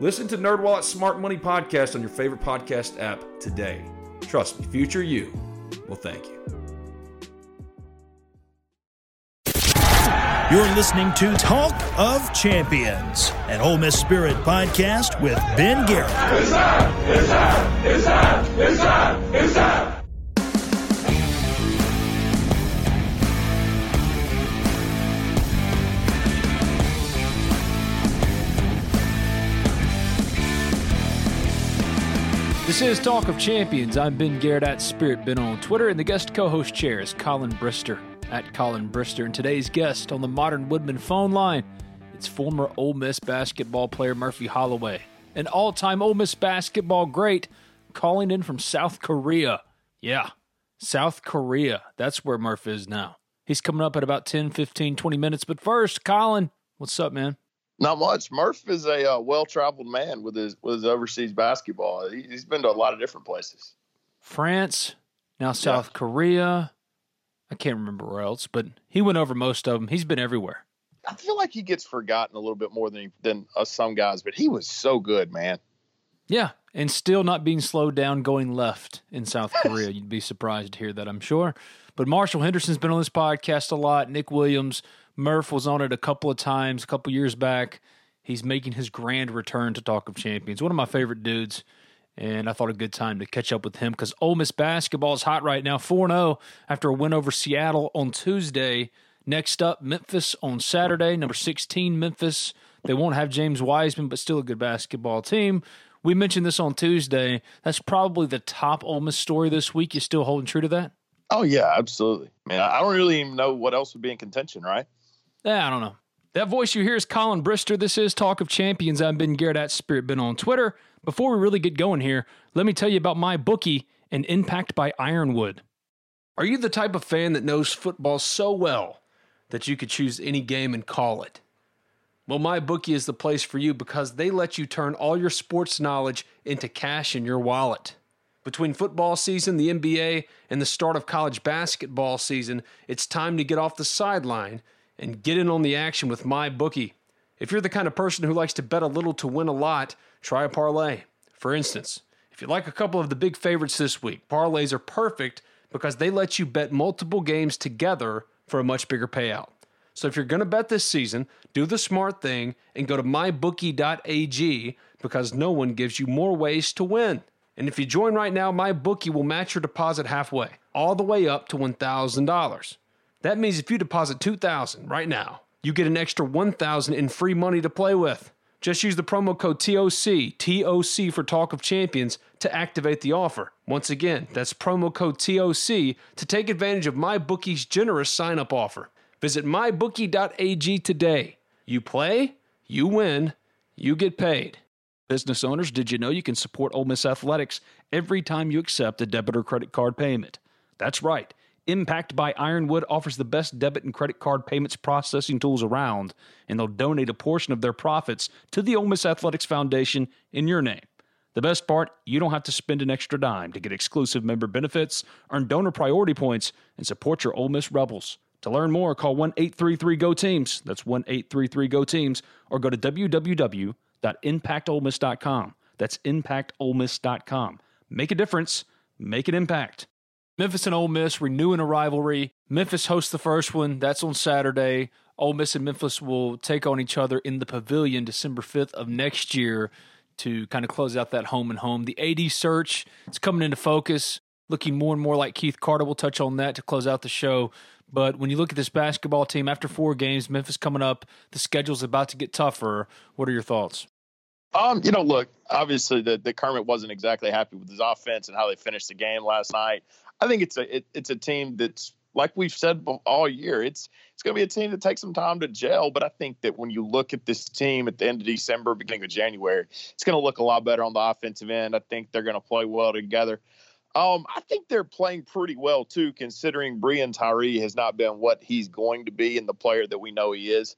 Listen to NerdWallet's Smart Money Podcast on your favorite podcast app today. Trust me, future you will thank you. You're listening to Talk of Champions, an Ole Miss Spirit podcast with Ben Garrett. It's time! It's time! It's time! It's time! It's time! This is Talk of Champions. I'm Ben Garrett at Spirit Ben on Twitter, and the guest co-host chair is Collin Brister at Collin Brister. And today's guest on the Modern Woodmen phone line, it's former Ole Miss basketball player Murphy Holloway, an all-time Ole Miss basketball great, calling in from South Korea. Yeah, South Korea. That's where Murph is now. He's coming up at about 10, 15, 20 minutes. But first, Collin, what's up, man? Not much. Murph is a uh, well-traveled man with his with his overseas basketball. He, has been to a lot of different places. France, now South yeah. Korea. I can't remember where else, but he went over most of them. He's been everywhere. I feel like he gets forgotten a little bit more than he, than uh, some guys, but he was so good, man. Yeah, and still not being slowed down going left in South Korea. You'd be surprised to hear that, I'm sure. But Marshall Henderson's been on this podcast a lot. Nick Williams, Murph was on it a couple of times, a couple years back. He's making his grand return to Talk of Champions. One of my favorite dudes. And I thought a good time to catch up with him because Ole Miss basketball is hot right now, 4 0 after a win over Seattle on Tuesday. Next up, Memphis on Saturday, number 16, Memphis. They won't have James Wiseman, but still a good basketball team. We mentioned this on Tuesday. That's probably the top Ole Miss story this week. You still holding true to that? Oh, yeah, absolutely. man. I don't really even know what else would be in contention, right? Yeah, I don't know. That voice you hear is Collin Brister. This is Talk of Champions. I'm Ben Garrett at Spirit Ben on Twitter. Before we really get going here, let me tell you about my bookie and Impact by Ironwood. Are you the type of fan that knows football so well that you could choose any game and call it? Well, my bookie is the place for you because they let you turn all your sports knowledge into cash in your wallet. Between football season, the NBA, and the start of college basketball season, it's time to get off the sideline and get in on the action with my bookie. If you're the kind of person who likes to bet a little to win a lot, try a parlay. For instance, if you like a couple of the big favorites this week, parlays are perfect because they let you bet multiple games together for a much bigger payout. So if you're going to bet this season, do the smart thing and go to mybookie.ag because no one gives you more ways to win. And if you join right now, MyBookie will match your deposit halfway, all the way up to $1,000. That means if you deposit 2000 right now, you get an extra 1000 in free money to play with. Just use the promo code TOC, TOC for Talk of Champions to activate the offer. Once again, that's promo code TOC to take advantage of MyBookie's generous sign up offer. Visit mybookie.ag today. You play, you win, you get paid. Business owners, did you know you can support Ole Miss Athletics every time you accept a debit or credit card payment? That's right. Impact by Ironwood offers the best debit and credit card payments processing tools around, and they'll donate a portion of their profits to the Ole Miss Athletics Foundation in your name. The best part, you don't have to spend an extra dime to get exclusive member benefits, earn donor priority points, and support your Ole Miss Rebels. To learn more, call 1 833 GO TEAMS. That's 1 833 GO TEAMS, or go to www.impactolemiss.com. That's impactolemiss.com. Make a difference, make an impact. Memphis and Ole Miss renewing a rivalry. Memphis hosts the first one. That's on Saturday. Ole Miss and Memphis will take on each other in the pavilion December 5th of next year. to kind of close out that home and home. The AD search is coming into focus, looking more and more like Keith Carter. We'll touch on that to close out the show. But when you look at this basketball team after four games, Memphis coming up, the schedule's about to get tougher. What are your thoughts? Um, you know, look, obviously the, the Kermit wasn't exactly happy with his offense and how they finished the game last night. I think it's a it, it's a team that's like we've said all year. It's it's going to be a team that takes some time to gel. But I think that when you look at this team at the end of December, beginning of January, it's going to look a lot better on the offensive end. I think they're going to play well together. Um, I think they're playing pretty well too, considering Breein Tyree has not been what he's going to be and the player that we know he is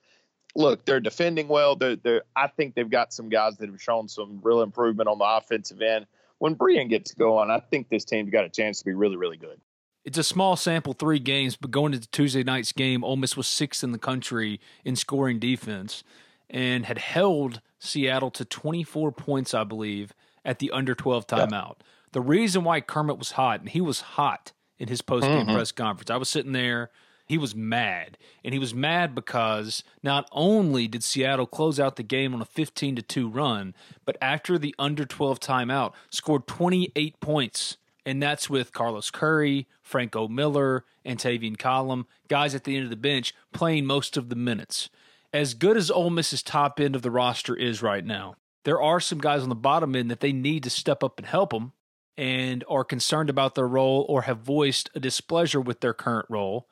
look, they're defending well. They're, they're, I think they've got some guys that have shown some real improvement on the offensive end. When Breein gets going, I think this team's got a chance to be really, really good. It's a small sample, three games, but going into Tuesday night's game, Ole Miss was sixth in the country in scoring defense and had held Seattle to 24 points, I believe, at the under 12 timeout. Yeah. The reason why Kermit was hot, and he was hot in his post game mm-hmm. press conference, I was sitting there he was mad. And he was mad because not only did Seattle close out the game on a 15 to 2 run, but after the under 12 timeout, scored 28 points. And that's with Carlos Curry, Franco Miller, and Tavian Collum, guys at the end of the bench playing most of the minutes. As good as Ole Miss's top end of the roster is right now, there are some guys on the bottom end that they need to step up and help them and are concerned about their role or have voiced a displeasure with their current role.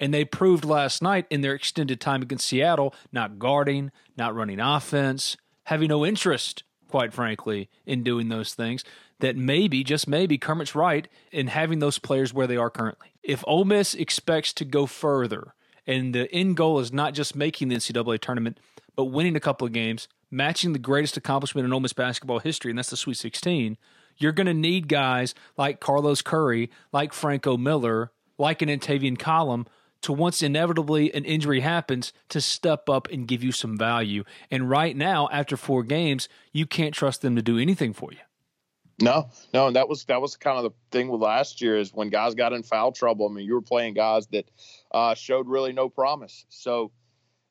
And they proved last night in their extended time against Seattle, not guarding, not running offense, having no interest, quite frankly, in doing those things, that maybe, just maybe, Kermit's right in having those players where they are currently. If Ole Miss expects to go further, and the end goal is not just making the NCAA tournament, but winning a couple of games, matching the greatest accomplishment in Ole Miss basketball history, and that's the Sweet 16, you're going to need guys like Carlos Curry, like Franco Miller, like an Antavion Collum to once inevitably an injury happens to step up and give you some value. And right now, after four games, you can't trust them to do anything for you. No, no, and that was that was kind of the thing with last year is when guys got in foul trouble. I mean, you were playing guys that uh, showed really no promise. So,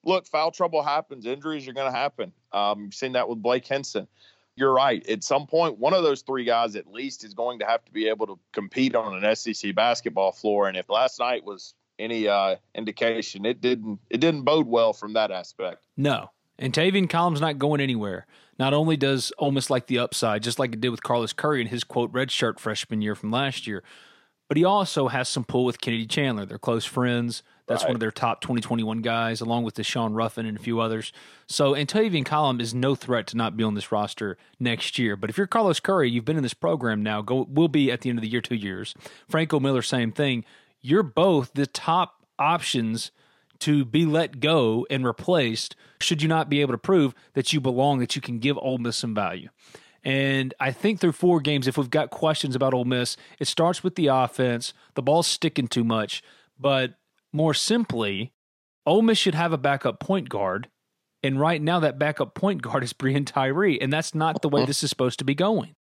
look, foul trouble happens. Injuries are going to happen. Um, you've seen that with Blake Hinson. You're right. At some point, one of those three guys at least is going to have to be able to compete on an SEC basketball floor. And if last night was any uh, indication. It didn't it didn't bode well from that aspect. No. And Tavian Collum's not going anywhere. Not only does Ole Miss like the upside, just like it did with Carlos Curry in his quote redshirt freshman year from last year, but he also has some pull with Kennedy Chandler. They're close friends. That's right. one of their top 2021 guys, along with Daeshun Ruffin and a few others. So Antavion Collum is no threat to not be on this roster next year. But if you're Carlos Curry, you've been in this program now, go will be at the end of the year two years. Franco Miller, same thing you're both the top options to be let go and replaced should you not be able to prove that you belong, that you can give Ole Miss some value. And I think through four games, if we've got questions about Ole Miss, it starts with the offense. The ball's sticking too much. But more simply, Ole Miss should have a backup point guard. And right now, that backup point guard is Breein Tyree. And that's not the way this is supposed to be going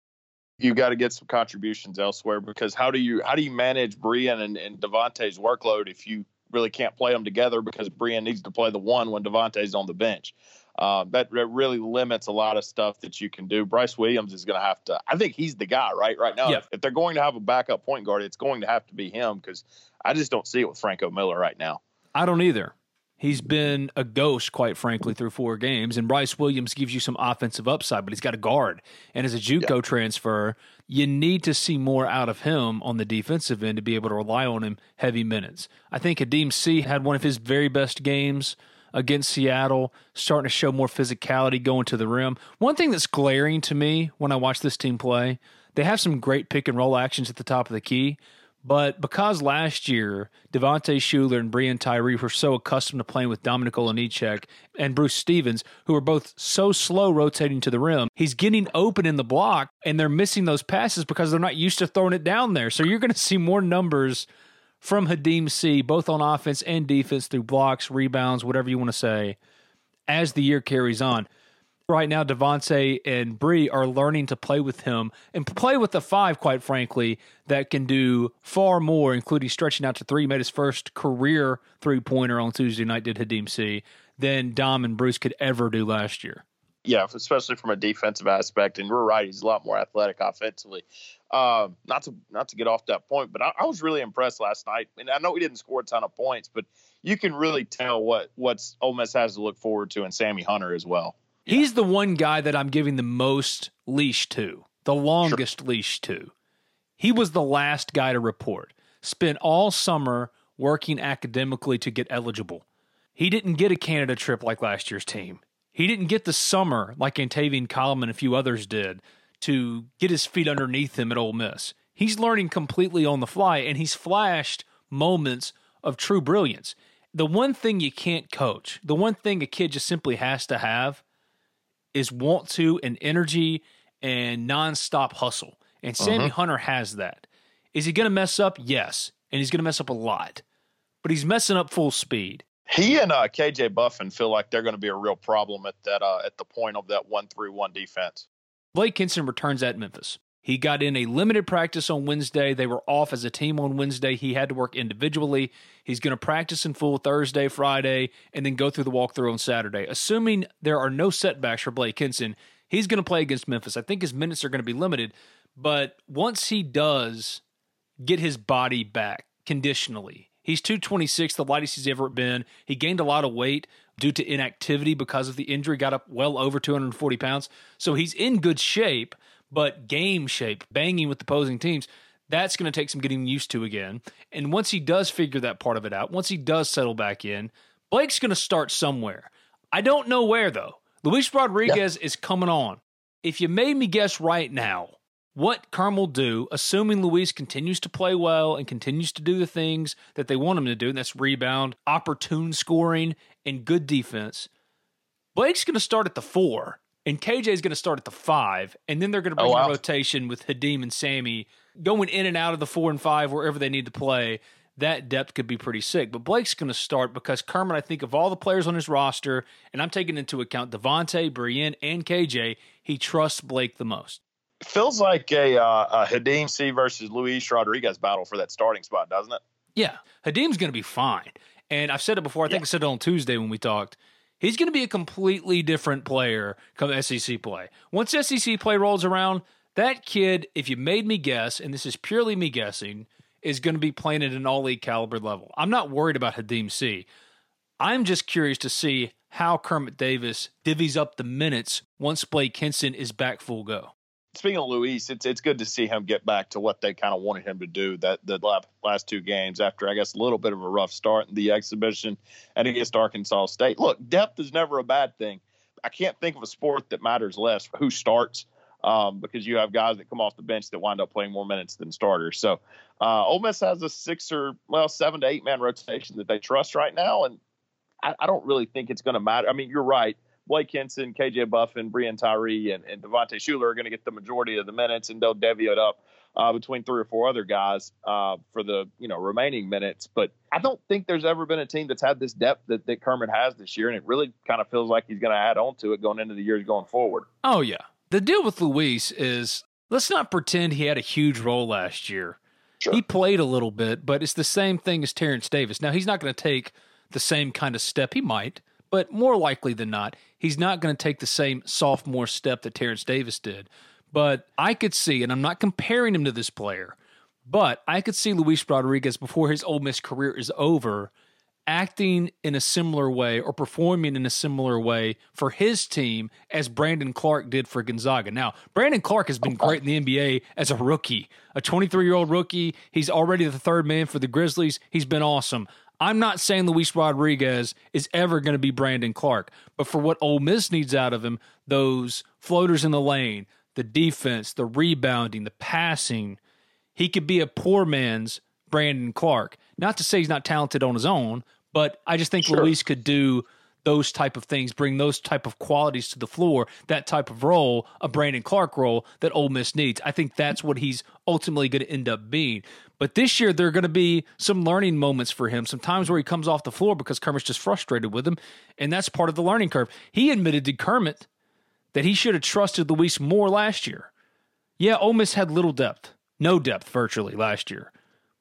you got to get some contributions elsewhere because how do you how do you manage Breein and, and Devontae's workload if you really can't play them together because Breein needs to play the one when Devontae's on the bench. Uh, that, that really limits a lot of stuff that you can do. Bryce Williams is going to have to. I think he's the guy right right now. If, if they're going to have a backup point guard, it's going to have to be him because I just don't see it with Franco Miller right now. I don't either. He's been a ghost, quite frankly, through four games. And Bryce Williams gives you some offensive upside, but he's got a guard. And as a JUCO yeah. transfer, you need to see more out of him on the defensive end to be able to rely on him heavy minutes. I think Khadim Sy had one of his very best games against Seattle, starting to show more physicality going to the rim. One thing that's glaring to me when I watch this team play, they have some great pick and roll actions at the top of the key, but because last year Devontae Shuler and Breein Tyree were so accustomed to playing with Dominik Olejniczak and Bruce Stevens, who are both so slow rotating to the rim, he's getting open in the block and they're missing those passes because they're not used to throwing it down there. So you're going to see more numbers from Khadim Sy, both on offense and defense through blocks, rebounds, whatever you want to say, as the year carries on right now Devontae and Bree are learning to play with him and play with the five, quite frankly, that can do far more, including stretching out to three. Made his first career three pointer on Tuesday night, did Khadim Sy, than Dom and Bruce could ever do last year. Yeah, especially from a defensive aspect, and we're right; he's a lot more athletic offensively. Uh, not to not to get off that point, but I, I, was really impressed last night. And I know we didn't score a ton of points, but you can really tell what what's Ole Miss has to look forward to, and Sammy Hunter as well. He's the one guy that I'm giving the most leash to, the longest sure. leash to. He was the last guy to report. Spent all summer working academically to get eligible. He didn't get a Canada trip like last year's team. He didn't get the summer like Antavion Collum and a few others did to get his feet underneath him at Ole Miss. He's learning completely on the fly, and he's flashed moments of true brilliance. The one thing you can't coach, the one thing a kid just simply has to have is want to and energy and nonstop hustle. And Sammy uh-huh. Hunter has that. Is he going to mess up? Yes. And he's going to mess up a lot. But he's messing up full speed. He and uh, KJ Buffen feel like they're going to be a real problem at that uh, at the point of that one three one defense. Blake Hinson returns at Memphis. He got in a limited practice on Wednesday. They were off as a team on Wednesday. He had to work individually. He's going to practice in full Thursday, Friday, and then go through the walkthrough on Saturday. Assuming there are no setbacks for Blake Hinson, he's going to play against Memphis. I think his minutes are going to be limited, but once he does get his body back conditionally, He's 226, the lightest he's ever been. He gained a lot of weight due to inactivity because of the injury, got up well over 240 pounds. So he's in good shape, but game shape, banging with opposing teams, that's going to take some getting used to again. And once he does figure that part of it out, once he does settle back in, Blake's going to start somewhere. I don't know where, though. Luis Rodriguez yeah. is coming on. If you made me guess right now, what Carmel do, assuming Luis continues to play well and continues to do the things that they want him to do, and that's rebound, opportune scoring, and good defense. Blake's going to start at the four, and KJ is going to start at the five, and then they're going to bring oh, wow. a rotation with Khadim and Sammy going in and out of the four and five wherever they need to play. That depth could be pretty sick. But Blake's going to start because Kermit, I think, of all the players on his roster, and I'm taking into account Devontae, Breein, and KJ, he trusts Blake the most feels like a, uh, a Khadim Sy versus Luis Rodriguez battle for that starting spot, doesn't it? Yeah, Khadim's going to be fine. And I've said it before. I think yeah. I said it on Tuesday when we talked. He's going to be a completely different player come SEC play. Once SEC play rolls around, that kid, if you made me guess, and this is purely me guessing, is going to be playing at an all league caliber level. I'm not worried about Khadim Sy. I'm just curious to see how Kermit Davis divvies up the minutes once Blake Hinson is back full go speaking of Luis, it's it's good to see him get back to what they kind of wanted him to do that the last two games after I guess a little bit of a rough start in the exhibition and against Arkansas State. Look, depth is never a bad thing. I can't think of a sport that matters less who starts um, because you have guys that come off the bench that wind up playing more minutes than starters. So uh, Ole Miss has a six or well seven to eight man rotation that they trust right now, and I, I don't really think it's going to matter. I mean, you're right Blake Hinson, KJ Buffen, Breein Tyree, and, and Devontae Shuler are going to get the majority of the minutes, and they'll divvy it up uh, between three or four other guys uh, for the you know remaining minutes. But I don't think there's ever been a team that's had this depth that, that Kermit has this year, and it really kind of feels like he's going to add on to it going into the years going forward. Oh yeah, the deal with Luis is let's not pretend he had a huge role last year. Sure. He played a little bit, but it's the same thing as Terrence Davis. Now he's not going to take the same kind of step. He might, but more likely than not, he's not going to take the same sophomore step that Terrence Davis did. But I could see, and I'm not comparing him to this player, but I could see Luis Rodriguez before his Ole Miss career is over acting in a similar way or performing in a similar way for his team as Brandon Clarke did for Gonzaga. Now, Brandon Clarke has been great in the NBA as a rookie, a 23 year old rookie. He's already the third man for the Grizzlies. He's been awesome. I'm not saying Luis Rodriguez is ever going to be Brandon Clarke, but for what Ole Miss needs out of him, those floaters in the lane, the defense, the rebounding, the passing, he could be a poor man's Brandon Clarke. Not to say he's not talented on his own, but I just think sure. Luis could do those type of things, bring those type of qualities to the floor, that type of role, a Brandon Clarke role that Ole Miss needs. I think that's what he's ultimately going to end up being. But this year, there are going to be some learning moments for him, some times where he comes off the floor because Kermit's just frustrated with him, and that's part of the learning curve. He admitted to Kermit that he should have trusted Luis more last year. Yeah, Ole Miss had little depth, no depth virtually last year,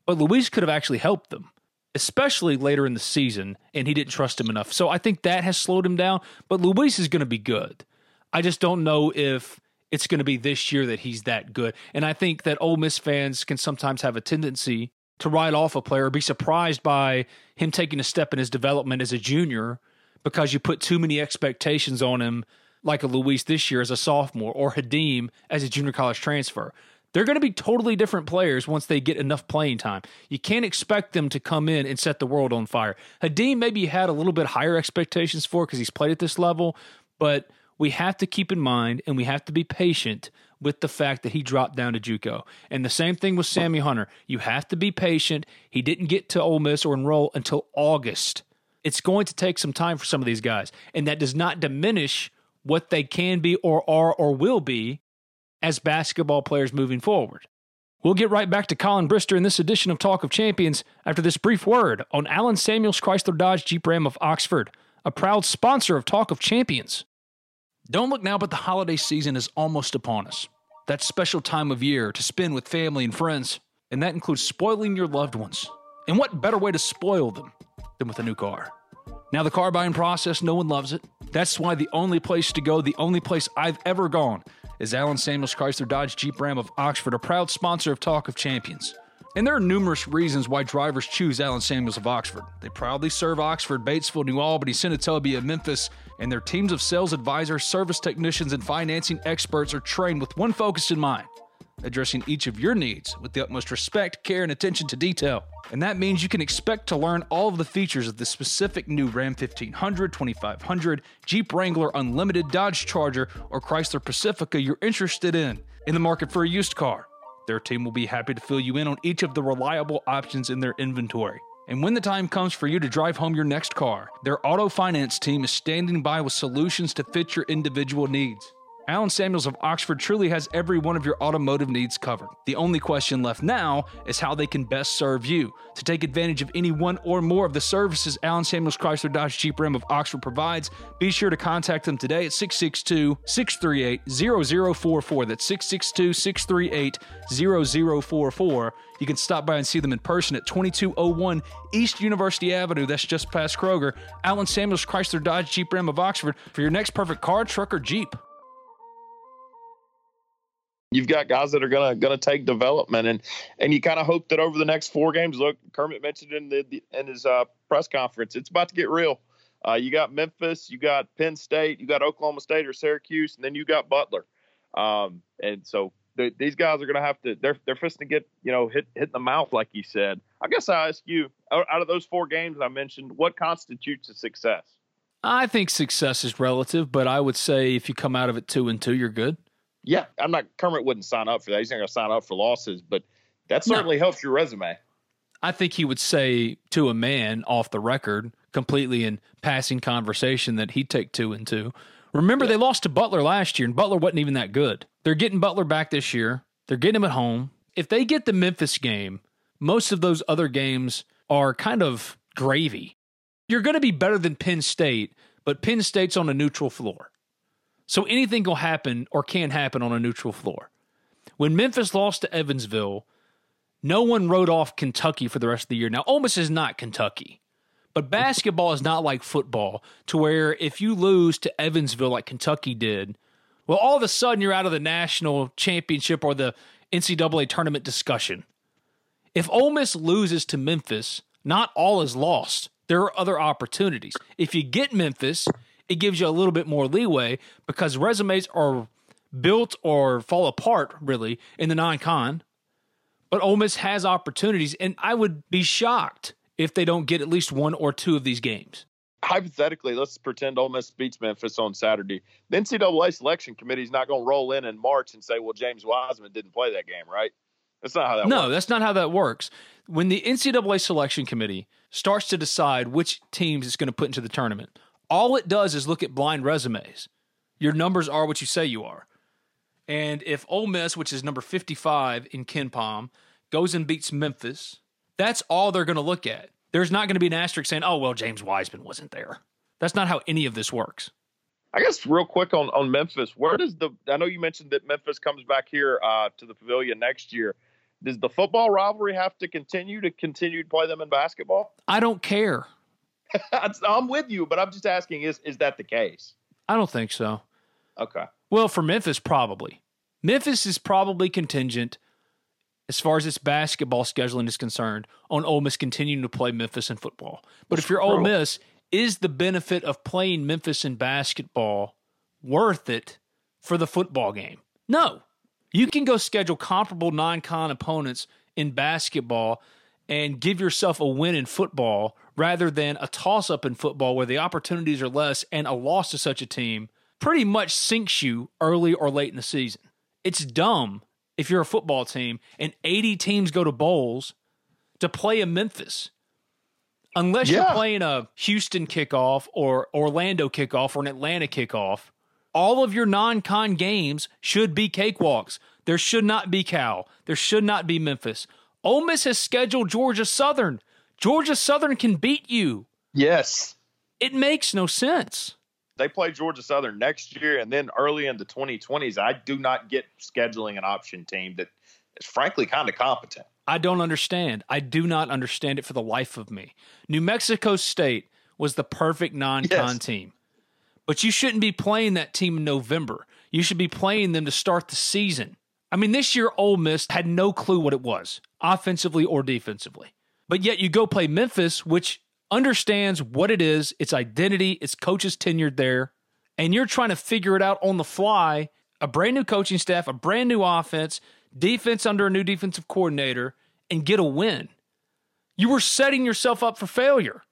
but Luis could have actually helped them especially later in the season, and he didn't trust him enough. So I think that has slowed him down. But Luis is going to be good. I just don't know if it's going to be this year that he's that good. And I think that Ole Miss fans can sometimes have a tendency to write off a player, or be surprised by him taking a step in his development as a junior because you put too many expectations on him, like a Luis this year as a sophomore or Khadim as a junior college transfer. They're going to be totally different players once they get enough playing time. You can't expect them to come in and set the world on fire. Khadim maybe had a little bit higher expectations for because he's played at this level, but we have to keep in mind and we have to be patient with the fact that he dropped down to JUCO. And the same thing with Sammy Hunter. You have to be patient. He didn't get to Ole Miss or enroll until August. It's going to take some time for some of these guys, and that does not diminish what they can be or are or will be as basketball players moving forward. We'll get right back to Collin Brister in this edition of Talk of Champions after this brief word on Allen Samuels Chrysler Dodge Jeep Ram of Oxford, a proud sponsor of Talk of Champions. Don't look now, but the holiday season is almost upon us. That special time of year to spend with family and friends, and that includes spoiling your loved ones. And what better way to spoil them than with a new car? Now, the car buying process, no one loves it. That's why the only place to go, the only place I've ever gone, is Allen Samuels Chrysler Dodge Jeep Ram of Oxford, a proud sponsor of Talk of Champions. And there are numerous reasons why drivers choose Allen Samuels of Oxford. They proudly serve Oxford, Batesville, New Albany, Senatobia, Memphis, and their teams of sales advisors, service technicians, and financing experts are trained with one focus in mind addressing each of your needs with the utmost respect, care, and attention to detail. And that means you can expect to learn all of the features of the specific new Ram 1500, 2500, Jeep Wrangler Unlimited, Dodge Charger, or Chrysler Pacifica you're interested in in the market for a used car. Their team will be happy to fill you in on each of the reliable options in their inventory. And when the time comes for you to drive home your next car, their auto finance team is standing by with solutions to fit your individual needs. Allen Samuels of Oxford truly has every one of your automotive needs covered. The only question left now is how they can best serve you. To take advantage of any one or more of the services Allen Samuels Chrysler Dodge Jeep Ram of Oxford provides, be sure to contact them today at 662 638 0044. That's 662 638 0044. You can stop by and see them in person at 2201 East University Avenue. That's just past Kroger. Allen Samuels Chrysler Dodge Jeep Ram of Oxford for your next perfect car, truck, or Jeep you've got guys that are gonna gonna take development and and you kind of hope that over the next four games look kermit mentioned in the, in his uh, press conference it's about to get real. Uh, you got memphis you got penn state you got oklahoma state or syracuse and then you got butler. Um, and so the, these guys are gonna have to they're they're supposed to get you know hit hit in the mouth like you said. I guess i ask you out of those four games i mentioned what constitutes a success? I think success is relative, but I would say if you come out of it two and two, you're good yeah, I'm not Kermit wouldn't sign up for that. He's not going to sign up for losses, but that certainly no. helps your resume. I think he would say to a man off the record, completely in passing conversation, that he'd take two and two. Remember, yeah. they lost to Butler last year, and Butler wasn't even that good. They're getting Butler back this year. They're getting him at home. If they get the Memphis game, most of those other games are kind of gravy. You're going to be better than Penn State, but Penn State's on a neutral floor. So anything will happen or can happen on a neutral floor. When Memphis lost to Evansville, no one wrote off Kentucky for the rest of the year. Now, Ole Miss is not Kentucky, but basketball is not like football, to where if you lose to Evansville like Kentucky did, well, all of a sudden you're out of the national championship or the NCAA tournament discussion. If Ole Miss loses to Memphis, not all is lost. There are other opportunities. If you get Memphis, it gives you a little bit more leeway because resumes are built or fall apart really in the non-con. But Ole Miss has opportunities, and I would be shocked if they don't get at least one or two of these games. Hypothetically, let's pretend Ole Miss beats Memphis on Saturday. The NCAA selection committee is not going to roll in in March and say, "Well, James Wiseman didn't play that game," right? That's not how that. Works. No, works. that's not how that works. When the NCAA selection committee starts to decide which teams it's going to put into the tournament, all it does is look at blind resumes. Your numbers are what you say you are. And if Ole Miss, which is number 55 in KenPom, goes and beats Memphis, that's all they're going to look at. There's not going to be an asterisk saying, oh, well, James Wiseman wasn't there. That's not how any of this works. I guess real quick on, on Memphis, where does the I know you mentioned that Memphis comes back here uh, to the pavilion next year. Does the football rivalry have to continue to continue to play them in basketball? I don't care. I'm with you, but I'm just asking: is is that the case? I don't think so. Okay. Well, for Memphis, probably. Memphis is probably contingent, as far as its basketball scheduling is concerned, on Ole Miss continuing to play Memphis in football. But if you're Ole Miss, is the benefit of playing Memphis in basketball worth it for the football game? No. You can go schedule comparable non con opponents in basketball and give yourself a win in football rather than a toss up in football where the opportunities are less and a loss to such a team pretty much sinks you early or late in the season. It's dumb if you're a football team and 80 teams go to bowls to play a Memphis. Unless Yeah. you're playing a Houston kickoff or Orlando kickoff or an Atlanta kickoff, all of your non con games should be cakewalks. There should not be Cal. There should not be Memphis. Ole Miss has scheduled Georgia Southern. Georgia Southern can beat you. Yes. It makes no sense. They play Georgia Southern next year, and then early in the 2020s, I do not get scheduling an option team that is frankly kind of competent. I don't understand. I do not understand it for the life of me. New Mexico State was the perfect non con Yes. team. But you shouldn't be playing that team in November. You should be playing them to start the season. I mean, this year Ole Miss had no clue what it was, offensively or defensively. But yet you go play Memphis, which understands what it is, its identity, its coaches tenured there, and you're trying to figure it out on the fly. A brand new coaching staff, a brand new offense, defense under a new defensive coordinator, and get a win. You were setting yourself up for failure.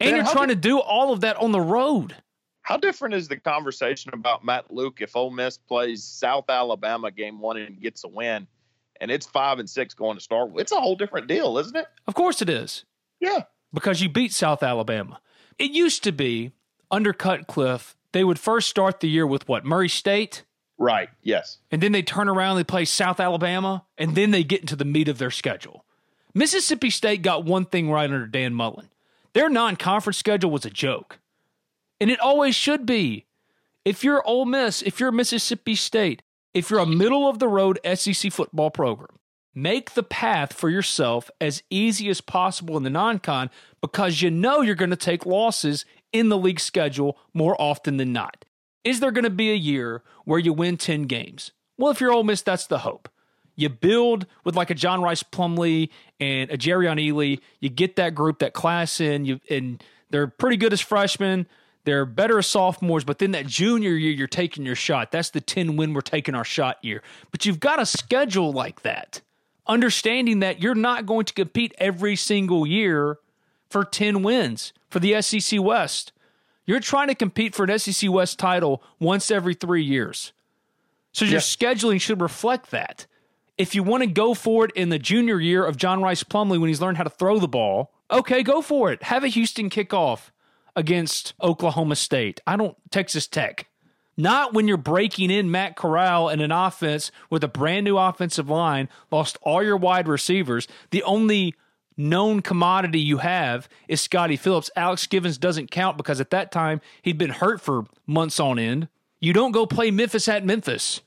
And Man, you're trying to do all of that on the road. How different is the conversation about Matt Luke if Ole Miss plays South Alabama game one and gets a win, and it's five and six going to start? with? It's a whole different deal, isn't it? Of course it is. Yeah. because you beat South Alabama. It used to be under Cutcliffe, they would first start the year with what? Murray State? Right. Yes. And then they turn around, they play South Alabama, and then they get into the meat of their schedule. Mississippi State got one thing right under Dan Mullen. Their non conference schedule was a joke. And it always should be. If you're Ole Miss, if you're Mississippi State, if you're a middle of the road SEC football program, make the path for yourself as easy as possible in the non con because you know you're going to take losses in the league schedule more often than not. Is there going to be a year where you win 10 games? Well, if you're Ole Miss, that's the hope. You build with like a John Rhys Plumlee and a Jerrion Ealy. You get that group, that class in, you, and they're pretty good as freshmen. They're better sophomores, but then that junior year, you're taking your shot. That's the 10 win, we're taking our shot year. But you've got a schedule like that, understanding that you're not going to compete every single year for 10 wins for the SEC West. You're trying to compete for an SEC West title once every three years. So your Yeah. scheduling should reflect that. If you want to go for it in the junior year of John Rhys Plumlee when he's learned how to throw the ball, okay, go for it. Have a Houston kickoff against Oklahoma State. I don't Texas Tech. Not when you're breaking in Matt Corral in an offense with a brand new offensive line, lost all your wide receivers. The only known commodity you have is Scottie Phillips. Alex Givens doesn't count because at that time he'd been hurt for months on end. You don't go play Memphis at Memphis.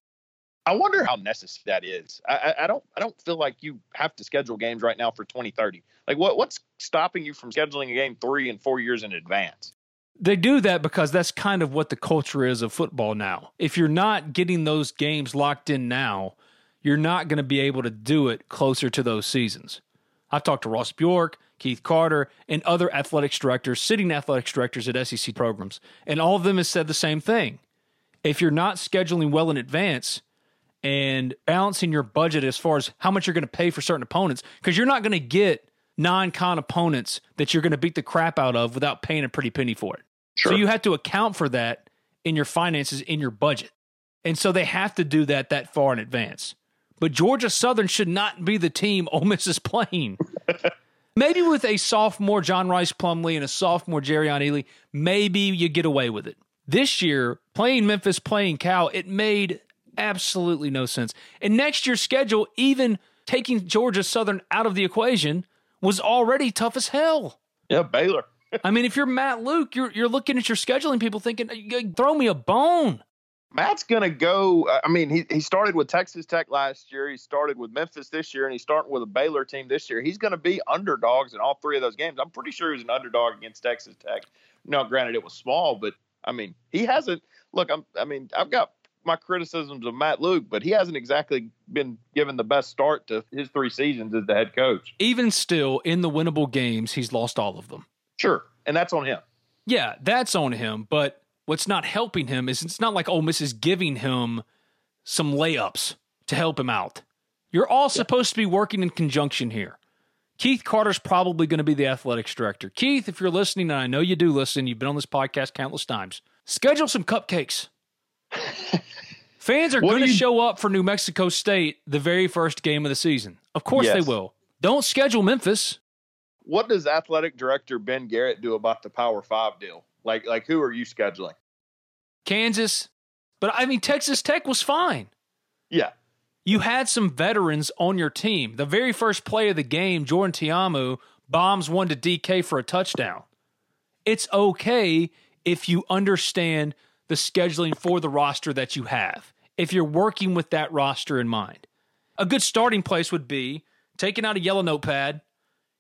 I wonder how necessary that is. I, I, don't. I don't feel like you have to schedule games right now for 2030. Like, what what's stopping you from scheduling a game three and four years in advance? They do that because that's kind of what the culture is of football now. If you're not getting those games locked in now, you're not going to be able to do it closer to those seasons. I've talked to Ross Bjork, Keith Carter, and other athletics directors, sitting athletics directors at SEC programs, and all of them have said the same thing. If you're not scheduling well in advance and balancing your budget as far as how much you're going to pay for certain opponents, because you're not going to get non-con opponents that you're going to beat the crap out of without paying a pretty penny for it. So you have to account for that in your finances, in your budget. And so they have to do that that far in advance. But Georgia Southern should not be the team Ole Miss is playing. maybe with a sophomore John Rhys Plumlee and a sophomore Jerrion Ealy, maybe you get away with it. This year, playing Memphis, playing Cal, it made absolutely no sense. And next year's schedule, even taking Georgia Southern out of the equation, was already tough as hell. Yeah, Baylor. I mean, if you're Matt Luke, you're you're looking at your scheduling people thinking, throw me a bone. Matt's gonna go. I mean, he he started with Texas Tech last year. He started with Memphis this year, and he's starting with a Baylor team this year. He's gonna be underdogs in all three of those games. I'm pretty sure he was an underdog against Texas Tech. Now, granted, it was small, but I mean, he hasn't. Look, I'm. I mean, I've got my criticisms of Matt Luke, but he hasn't exactly been given the best start to his three seasons as the head coach. Even still, in the winnable games, he's lost all of them. Sure, and that's on him. Yeah, that's on him. But what's not helping him is it's not like Ole Miss is giving him some layups to help him out. You're all supposed to be working in conjunction here. Keith Carter's probably going to be the athletics director. Keith, if you're listening, and I know you do listen, you've been on this podcast countless times, schedule some cupcakes. Fans are going to you- show up for New Mexico State the very first game of the season. Of course they will. Don't schedule Memphis. What does athletic director Ben Garrett do about the Power Five deal? Like, like who are you scheduling? Kansas. But I mean, Texas Tech was fine. Yeah, You had some veterans on your team. The very first play of the game, Jordan Ta'amu bombs one to DK for a touchdown. It's okay if you understand the scheduling for the roster that you have, if you're working with that roster in mind. A good starting place would be taking out a yellow notepad.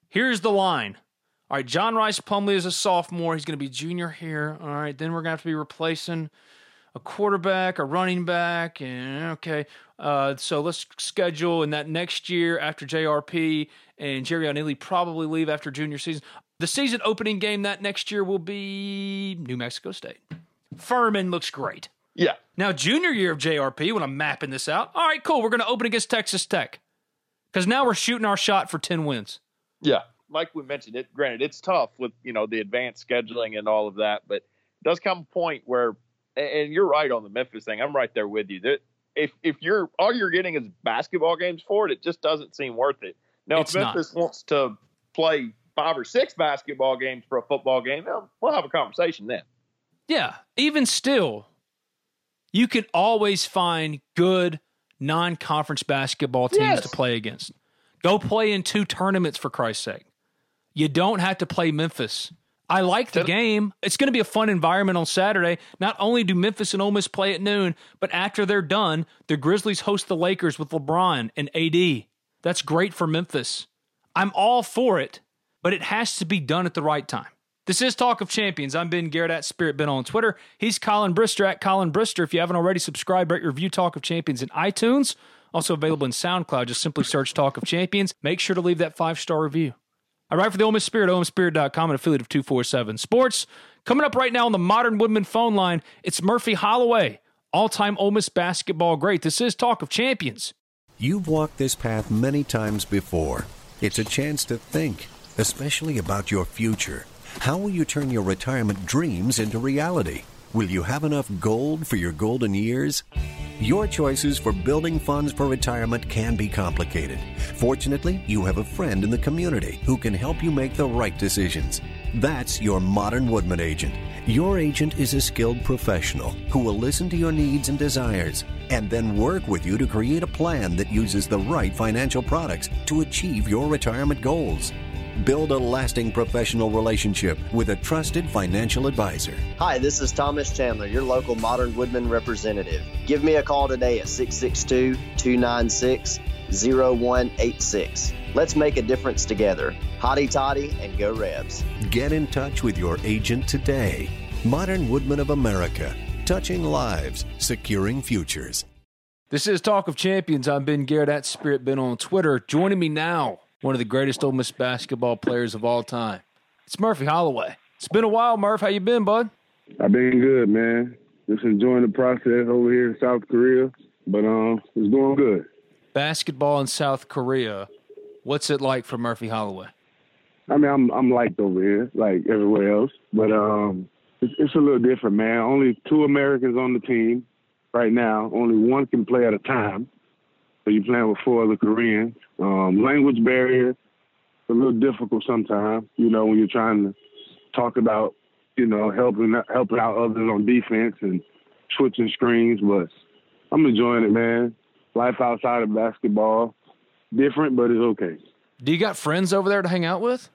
Here's the line. All right, John Rhys Plumlee is a sophomore. He's going to be junior here. All right, then we're going to have to be replacing a quarterback, a running back, and okay. Uh, so let's schedule in that next year after JRP and Jerrion Ealy probably leave after junior season. The season opening game that next year will be New Mexico State. Furman looks great. yeah, Now, junior year of JRP, when I'm mapping this out, all right, cool. We're going to open against Texas Tech because now we're shooting our shot for 10 wins. yeah. Like we mentioned, it. Granted, it's tough with you know the advanced scheduling and all of that, but it does come a point where, and you're right on the Memphis thing. I'm right there with you. That if if you're all you're getting is basketball games for it, it just doesn't seem worth it. Now, It's if not. Memphis wants to play five or six basketball games for a football game, we'll have a conversation then. Yeah, even still, you can always find good non conference basketball teams Yes. to play against. Go play in two tournaments for Christ's sake. You don't have to play Memphis. I like the game. It's going to be a fun environment on Saturday. Not only do Memphis and Ole Miss play at noon, but after they're done, the Grizzlies host the Lakers with LeBron and AD. That's great for Memphis. I'm all for it, but it has to be done at the right time. This is Talk of Champions. I'm Ben Garrett at Spirit Ben on Twitter. He's Collin Brister at Collin Brister. If you haven't already, subscribe, rate, your review Talk of Champions in iTunes. Also available in SoundCloud. Just simply search Talk of Champions. Make sure to leave that five star review. I write for the Ole Miss Spirit, OleMissSpirit.com, an affiliate of 247 Sports. Coming up right now on the Modern Woodmen phone line, it's Murphy Holloway, all time Ole Miss basketball great. This is Talk of Champions. You've walked this path many times before. It's a chance to think, especially about your future. How will you turn your retirement dreams into reality? Will you have enough gold for your golden years? Your choices for building funds for retirement can be complicated. Fortunately, you have a friend in the community who can help you make the right decisions. That's your Modern Woodmen agent. Your agent is a skilled professional who will listen to your needs and desires and then work with you to create a plan that uses the right financial products to achieve your retirement goals. Build a lasting professional relationship with a trusted financial advisor. Hi, this is Thomas Chandler, your local Modern Woodmen representative. Give me a call today at 662 296 0186. Let's make a difference together. Hotty toddy and go Rebs. Get in touch with your agent today. Modern Woodmen of America, touching lives, securing futures. This is Talk of Champions. I'm Ben Garrett at Spirit Ben on Twitter. Joining me now, one of the greatest Ole Miss basketball players of all time. It's Murphy Holloway. It's been a while, Murph. How you been, bud? I've been good, man. Just enjoying the process over here in South Korea, but um, it's going good. Basketball in South Korea. What's it like for Murphy Holloway? I mean, I'm I'm liked over here, like everywhere else, but um, it's, it's a little different, man. Only two Americans on the team right now. Only one can play at a time. So you're playing with four other Koreans. Um, language barrier, a little difficult sometimes. You know, when you're trying to talk about, you know, helping helping out others on defense and switching screens. But I'm enjoying it, man. Life outside of basketball, different, but it's okay. Do you got friends over there to hang out with?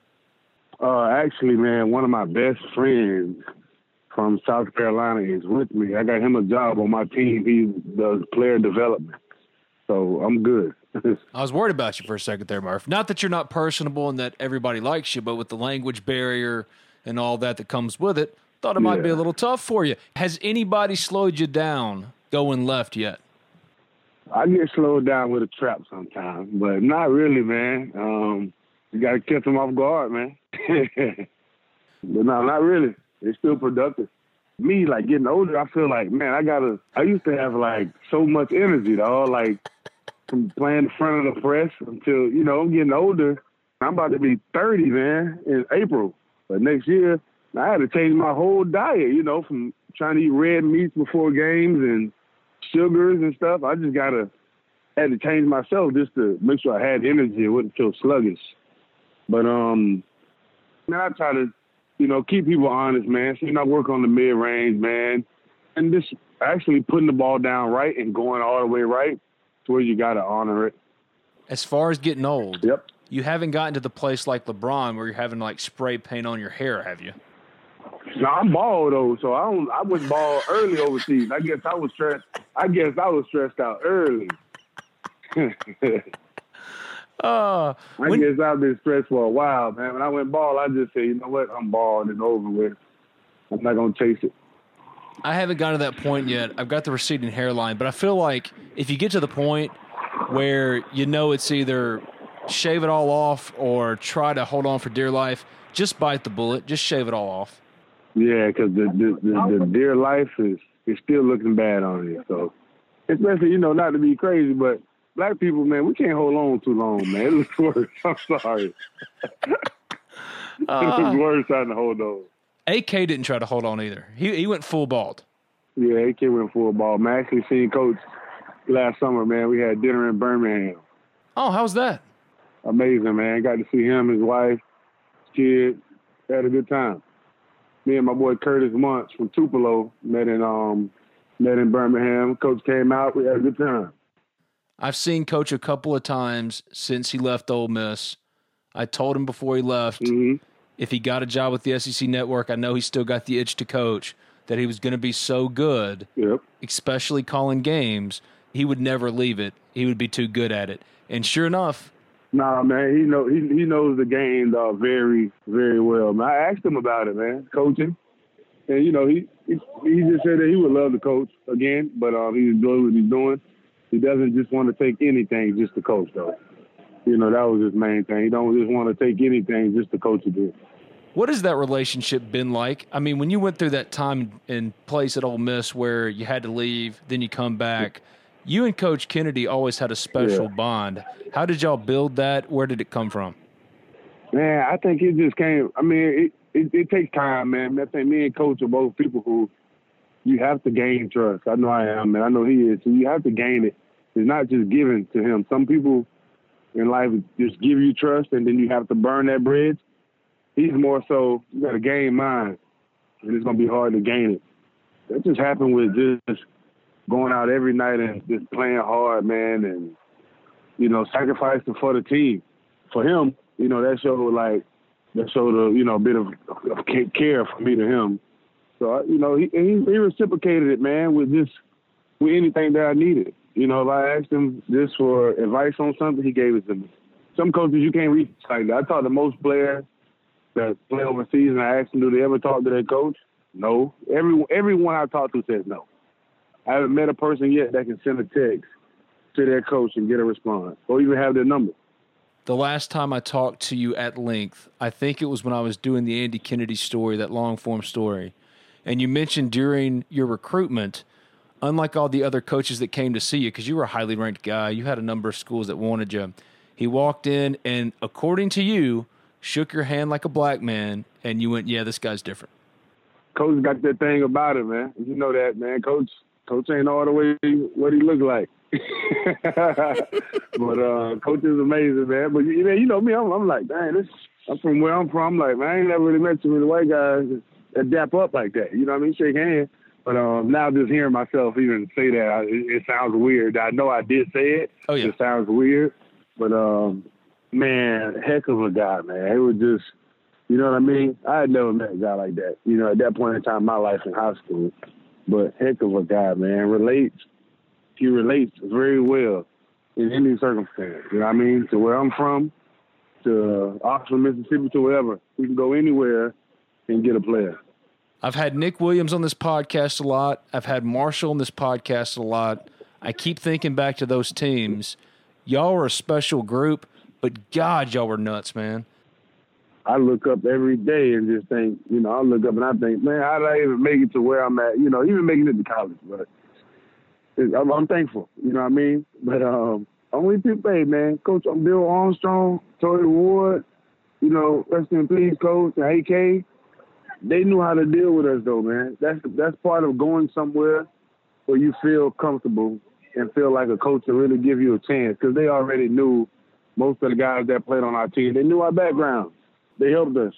Uh, actually, man, one of my best friends from South Carolina is with me. I got him a job on my team. He does player development, so I'm good. I was worried about you for a second there, Murph. Not that you're not personable and that everybody likes you, but with the language barrier and all that that comes with it, thought it might be a little tough for you. Has anybody slowed you down going left yet? I get slowed down with a trap sometimes, but not really, man. Um, you got to catch them off guard, man. but no, not really. It's still productive. Me, like getting older, I feel like, man, I gotta. I used to have like so much energy, though. Like from playing in front of the press until you know I'm getting older. I'm about to be 30, man, in April. But next year, I had to change my whole diet. You know, from trying to eat red meats before games and sugars and stuff. I just gotta had to change myself just to make sure I had energy and wouldn't feel sluggish. But um, now I try to, you know, keep people honest, man. So you know, I work on the mid range, man, and just actually putting the ball down right and going all the way right to where you gotta honor it. As far as getting old, Yep. you haven't gotten to the place like LeBron where you're having like spray paint on your hair, have you? No, I'm bald though, so I don't. I was bald early overseas. I guess I was stressed. I guess I was stressed out early. Uh, I when, guess I've been stressed for a while, man. When I went bald, I just said, you know what, I'm bald and over with. I'm not gonna chase it. I haven't gotten to that point yet. I've got the receding hairline, but I feel like if you get to the point where you know it's either shave it all off or try to hold on for dear life, just bite the bullet. Just shave it all off. Yeah, because the the, the the dear life is is still looking bad on you. So, especially you know not to be crazy, but black people, man, we can't hold on too long, man. It looks worse. I'm sorry. it looks uh. worse trying to hold on. AK didn't try to hold on either. He he went full bald. Yeah, AK went full ball. Man, I actually seen Coach last summer, man. We had dinner in Birmingham. Oh, how's that? Amazing, man. Got to see him, his wife, his kids. Had a good time. Me and my boy Curtis Munch from Tupelo met in um met in Birmingham. Coach came out. We had a good time. I've seen Coach a couple of times since he left Ole Miss. I told him before he left hmm if he got a job with the SEC network, I know he still got the itch to coach, that he was going to be so good, Yep. especially calling games, he would never leave it. He would be too good at it. And sure enough, Nah, man, he know he he knows the game uh, very very well. Man, I asked him about it, man, coaching, and you know he he, he just said that he would love to coach again, but um, he enjoys what he's doing. He doesn't just want to take anything just to coach, though. You know that was his main thing. He don't just want to take anything just to coach it. What has that relationship been like? I mean, when you went through that time and place at Ole Miss where you had to leave, then you come back, you and Coach Kennedy always had a special Yeah. bond. How did y'all build that? Where did it come from? Man, I think it just came. I mean, it, it, it takes time, man. I think me and Coach are both people who you have to gain trust. I know I am, and I know he is. So you have to gain it. It's not just given to him. Some people in life just give you trust, and then you have to burn that bridge. He's more so you got to gain mine, and it's gonna be hard to gain it. That just happened with just going out every night and just playing hard, man, and you know sacrificing for the team. For him, you know that showed like that showed a you know a bit of, of care for me to him. So you know he, he he reciprocated it, man, with just with anything that I needed. You know, if I asked him just for advice on something, he gave it to me. Some coaches you can't reach like that. I talk to most players that play overseas, and I asked them, do they ever talk to their coach? No. Every everyone I talk to says no. I haven't met a person yet that can send a text to their coach and get a response, or even have their number. The last time I talked to you at length, I think it was when I was doing the Andy Kennedy story, that long form story. And you mentioned during your recruitment, unlike all the other coaches that came to see you, because you were a highly ranked guy, you had a number of schools that wanted you. He walked in and, according to you, shook your hand like a black man, and you went, Yeah, this guy's different. Coach got that thing about it, man. You know that, man. Coach, coach ain't all the way what he look like. but uh, coach is amazing, man. But you know, you know me, I'm, I'm like, man, this. I'm from where I'm from. I'm like, man, I ain't never really met too many white guys that dap up like that. You know what I mean? Shake hands. But um, now just hearing myself even say that, I, it, it sounds weird. I know I did say it. Oh, yeah. It sounds weird. But um, man, heck of a guy, man. He was just, you know what I mean? I had never met a guy like that. You know, at that point in time in my life in high school. But heck of a guy, man. Relates. He relates very well in any circumstance. You know what I mean? To where I'm from, to Oxford, Mississippi, to wherever. We can go anywhere and get a player. I've had Nick Williams on this podcast a lot. I've had Marshall on this podcast a lot. I keep thinking back to those teams. Y'all are a special group, but God, y'all were nuts, man. I look up every day and just think, you know, I look up and I think, man, how did I even make it to where I'm at? You know, even making it to college, but I'm, I'm thankful. You know what I mean? But um, only people, hey, man, Coach Bill Armstrong, Torrey Ward, you know, rest in peace, Coach, and AK. They knew how to deal with us, though, man. That's that's part of going somewhere where you feel comfortable and feel like a coach to really give you a chance because they already knew most of the guys that played on our team. They knew our background. They helped us.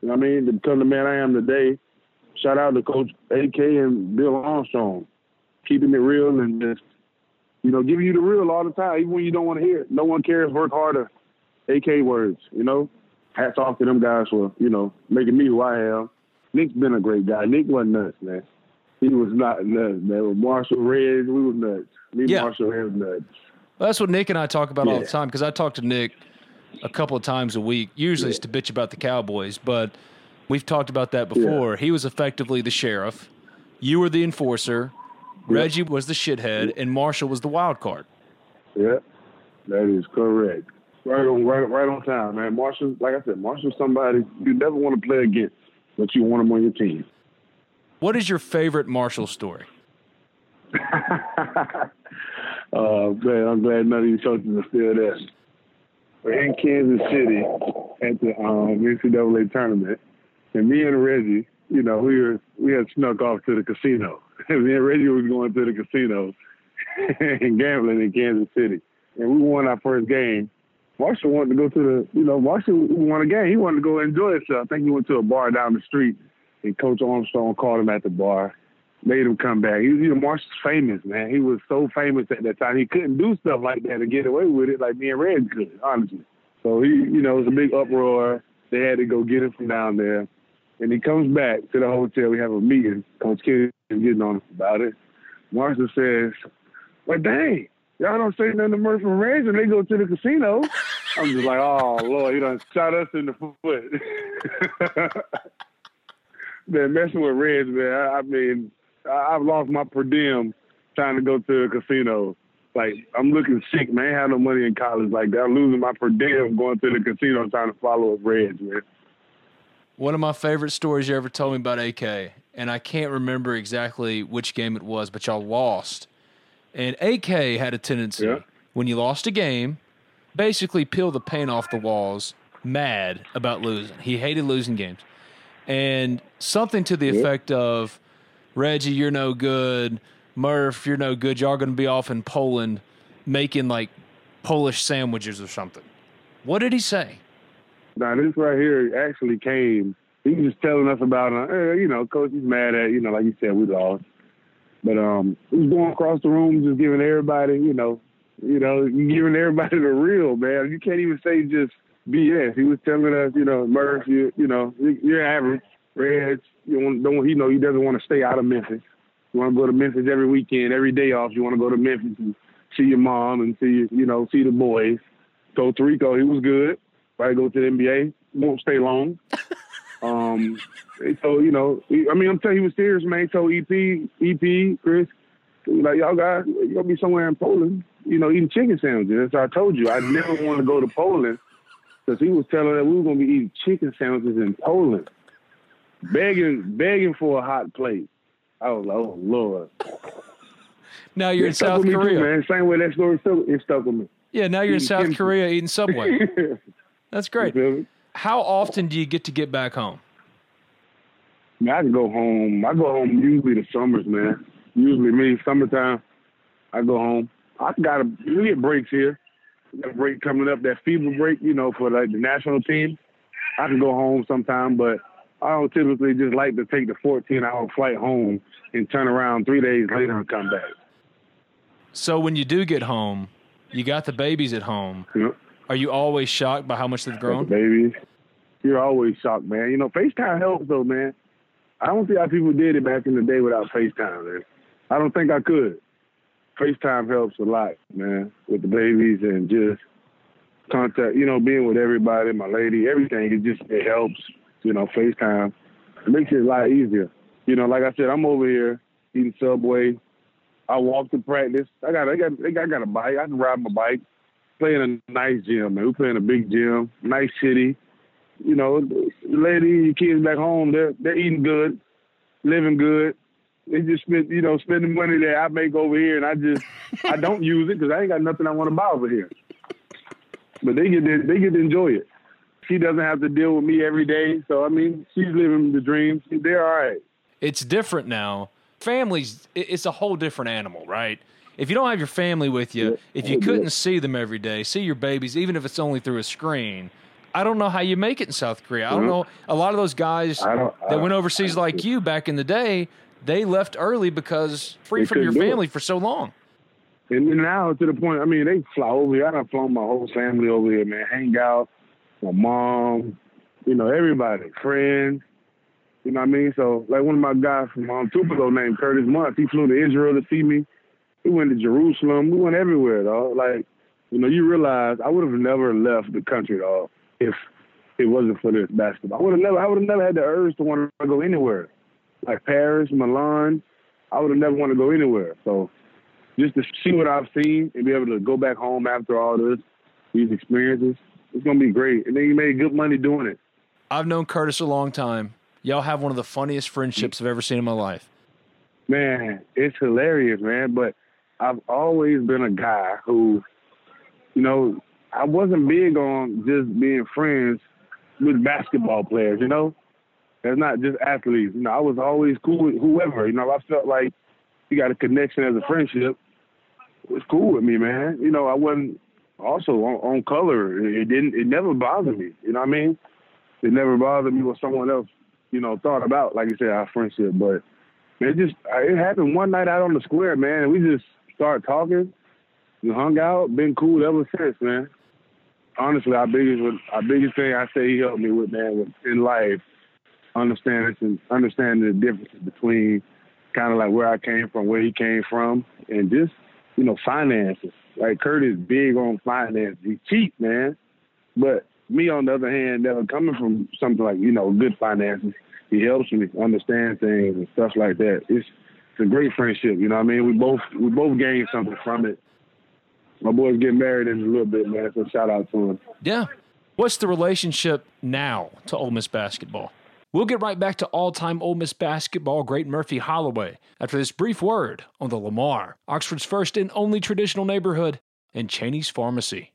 You know what I mean? To become the man I am today. Shout out to Coach AK and Bill Armstrong, keeping it real and just, you know, giving you the real all the time, even when you don't want to hear it. No one cares. Work harder. AK words, you know. Hats off to them guys for, you know, making me who I am. Nick's been a great guy. Nick wasn't nuts, man. He was not nuts, man. With Marshall Red, we was nuts. Me Yeah. Marshall Red was nuts. Well, that's what Nick and I talk about all the time because I talk to Nick a couple of times a week. Usually it's to bitch about the Cowboys, but we've talked about that before. He was effectively the sheriff. You were the enforcer. Reggie was the shithead, and Marshall was the wild card. Yeah, that is correct. Right on, right, right on time, man. Marshall, like I said, Marshall's somebody you never want to play against, but you want him on your team. What is your favorite Marshall story? Uh, I'm glad none of these coaches are still there. We're in Kansas City at the um, NCAA tournament, and me and Reggie, you know, we were we had snuck off to the casino. me and Reggie was going to the casino and gambling in Kansas City, and we won our first game. Marshall wanted to go to the, you know, Marshall won a game. He wanted to go enjoy himself. I think he went to a bar down the street, and Coach Armstrong called him at the bar made him come back. He was, you know, Marshall's famous, man. He was so famous at that time. He couldn't do stuff like that and get away with it like me and Red could, honestly. So he, you know, it was a big uproar. They had to go get him from down there. And he comes back to the hotel. We have a meeting. Coach Kenny is getting on us about it. Marshall says, well, dang, y'all don't say nothing to Murphy and Reg and they go to the casino. I'm just like, oh, Lord, he done shot us in the foot. man, messing with Reds, man. I, I mean, I've lost my per diem trying to go to a casino. Like, I'm looking sick, man. I ain't have no money in college like that. I'm losing my per diem going to the casino trying to follow up Reds, man. One of my favorite stories you ever told me about AK, and I can't remember exactly which game it was, but y'all lost. And AK had a tendency, Yeah. when you lost a game, basically peel the paint off the walls, mad about losing. He hated losing games. And something to the Yeah. effect of, Reggie, you're no good. Murph, you're no good. Y'all going to be off in Poland making like Polish sandwiches or something. What did he say? Now, this right here actually came. He was just telling us about, uh, eh, you know, coach is mad at, you know, like you said, we lost. But um, he was going across the room, just giving everybody, you know, you know, giving everybody the real, man. You can't even say just BS. He was telling us, you know, Murph, you, you know, you- you're average. Reds, you want, don't, you know, he doesn't want to stay out of Memphis. You want to go to Memphis every weekend, every day off. You want to go to Memphis and see your mom and see, you know, see the boys. So Terrico, he was good. Probably go to the NBA. Won't stay long. Um, so you know, he, I mean, I'm telling you, he was serious, man. So EP, EP, Chris, like y'all guys, you gonna be somewhere in Poland, you know, eating chicken sandwiches. That's what I told you. I never want to go to Poland because he was telling that we were gonna be eating chicken sandwiches in Poland, begging, begging for a hot plate. I was like, oh lord. Now you're It in South me too, Korea. man. Same way that story stuck, it stuck with me. Yeah, now you're in South. Korea eating Subway. That's great. How often do you get to get back home? Man, I can go home. I go home usually the summers, man. Usually me, summertime, I go home. I got a we get breaks here. We got a break coming up, that fever break, you know, for like the national team. I can go home sometime, but I don't typically just like to take the 14 hour flight home and turn around three days later and come back. So when you do get home, you got the babies at home. Know, Are you always shocked by how much they've grown? babies. You're always shocked, man. You know, FaceTime helps though, man. I don't see how people did it back in the day without FaceTime, man. I don't think I could. FaceTime helps a lot, man, with the babies and just contact, you know, being with everybody, my lady, everything. It just it helps, you know, FaceTime. It makes it a lot easier. You know, like I said, I'm over here eating Subway. I walk to practice. I got, I got, I got a bike. I can ride my bike. Playing a nice gym, man. We playing a big gym, nice city. You know, the lady, kids back home, they're they're eating good, living good. They just spend, you know, spending money that I make over here, and I just I don't use it because I ain't got nothing I want to buy over here. But they get to, they get to enjoy it. She doesn't have to deal with me every day, so I mean, she's living the dream. They're all right. It's different now. Families, it's a whole different animal, right? If you don't have your family with you, if you couldn't see them every day, see your babies, even if it's only through a screen, I don't know how you make it in South Korea. I don't mm-hmm. know. A lot of those guys that went overseas like you back in the day, they left early because free from your family for so long. And now to the point, I mean, they fly over here. I done flown my whole family over here, man. Hang out, my mom, you know, everybody, friends. You know what I mean? So, like one of my guys from um, Tupelo named Curtis Muntz, he flew to Israel to see me. We went to Jerusalem. We went everywhere, dog. Like, you know, you realize I would have never left the country, dog, if it wasn't for this basketball. I would have never, I would have never had the urge to want to go anywhere, like Paris, Milan. I would have never wanted to go anywhere. So, just to see what I've seen and be able to go back home after all this, these experiences, it's gonna be great. And then you made good money doing it. I've known Curtis a long time. Y'all have one of the funniest friendships I've ever seen in my life. Man, it's hilarious, man. But I've always been a guy who, you know, I wasn't big on just being friends with basketball players, you know? That's not just athletes. You know, I was always cool with whoever. You know, I felt like you got a connection as a friendship. It was cool with me, man. You know, I wasn't also on, on color. It, didn't it never bothered me. You know what I mean? It never bothered me what someone else, you know, thought about, like you said, our friendship. But it just it happened one night out on the square, man, and we just started talking. We hung out, been cool ever since, man. Honestly, our biggest our biggest thing I say he helped me with, man, was in life, understanding and understanding the differences between kind of like where I came from, where he came from, and just you know finances. Like Kurt is big on finance. He's cheap, man. But me, on the other hand, never coming from something like you know good finances, he helps me understand things and stuff like that. It's it's a great friendship. You know what I mean? We both we both gained something from it. My boy's getting married in a little bit, man. So shout out to him. Yeah. What's the relationship now to Ole Miss basketball? We'll get right back to all time Ole Miss basketball great Murphy Holloway after this brief word on the Lamar, Oxford's first and only traditional neighborhood, and Cheney's Pharmacy.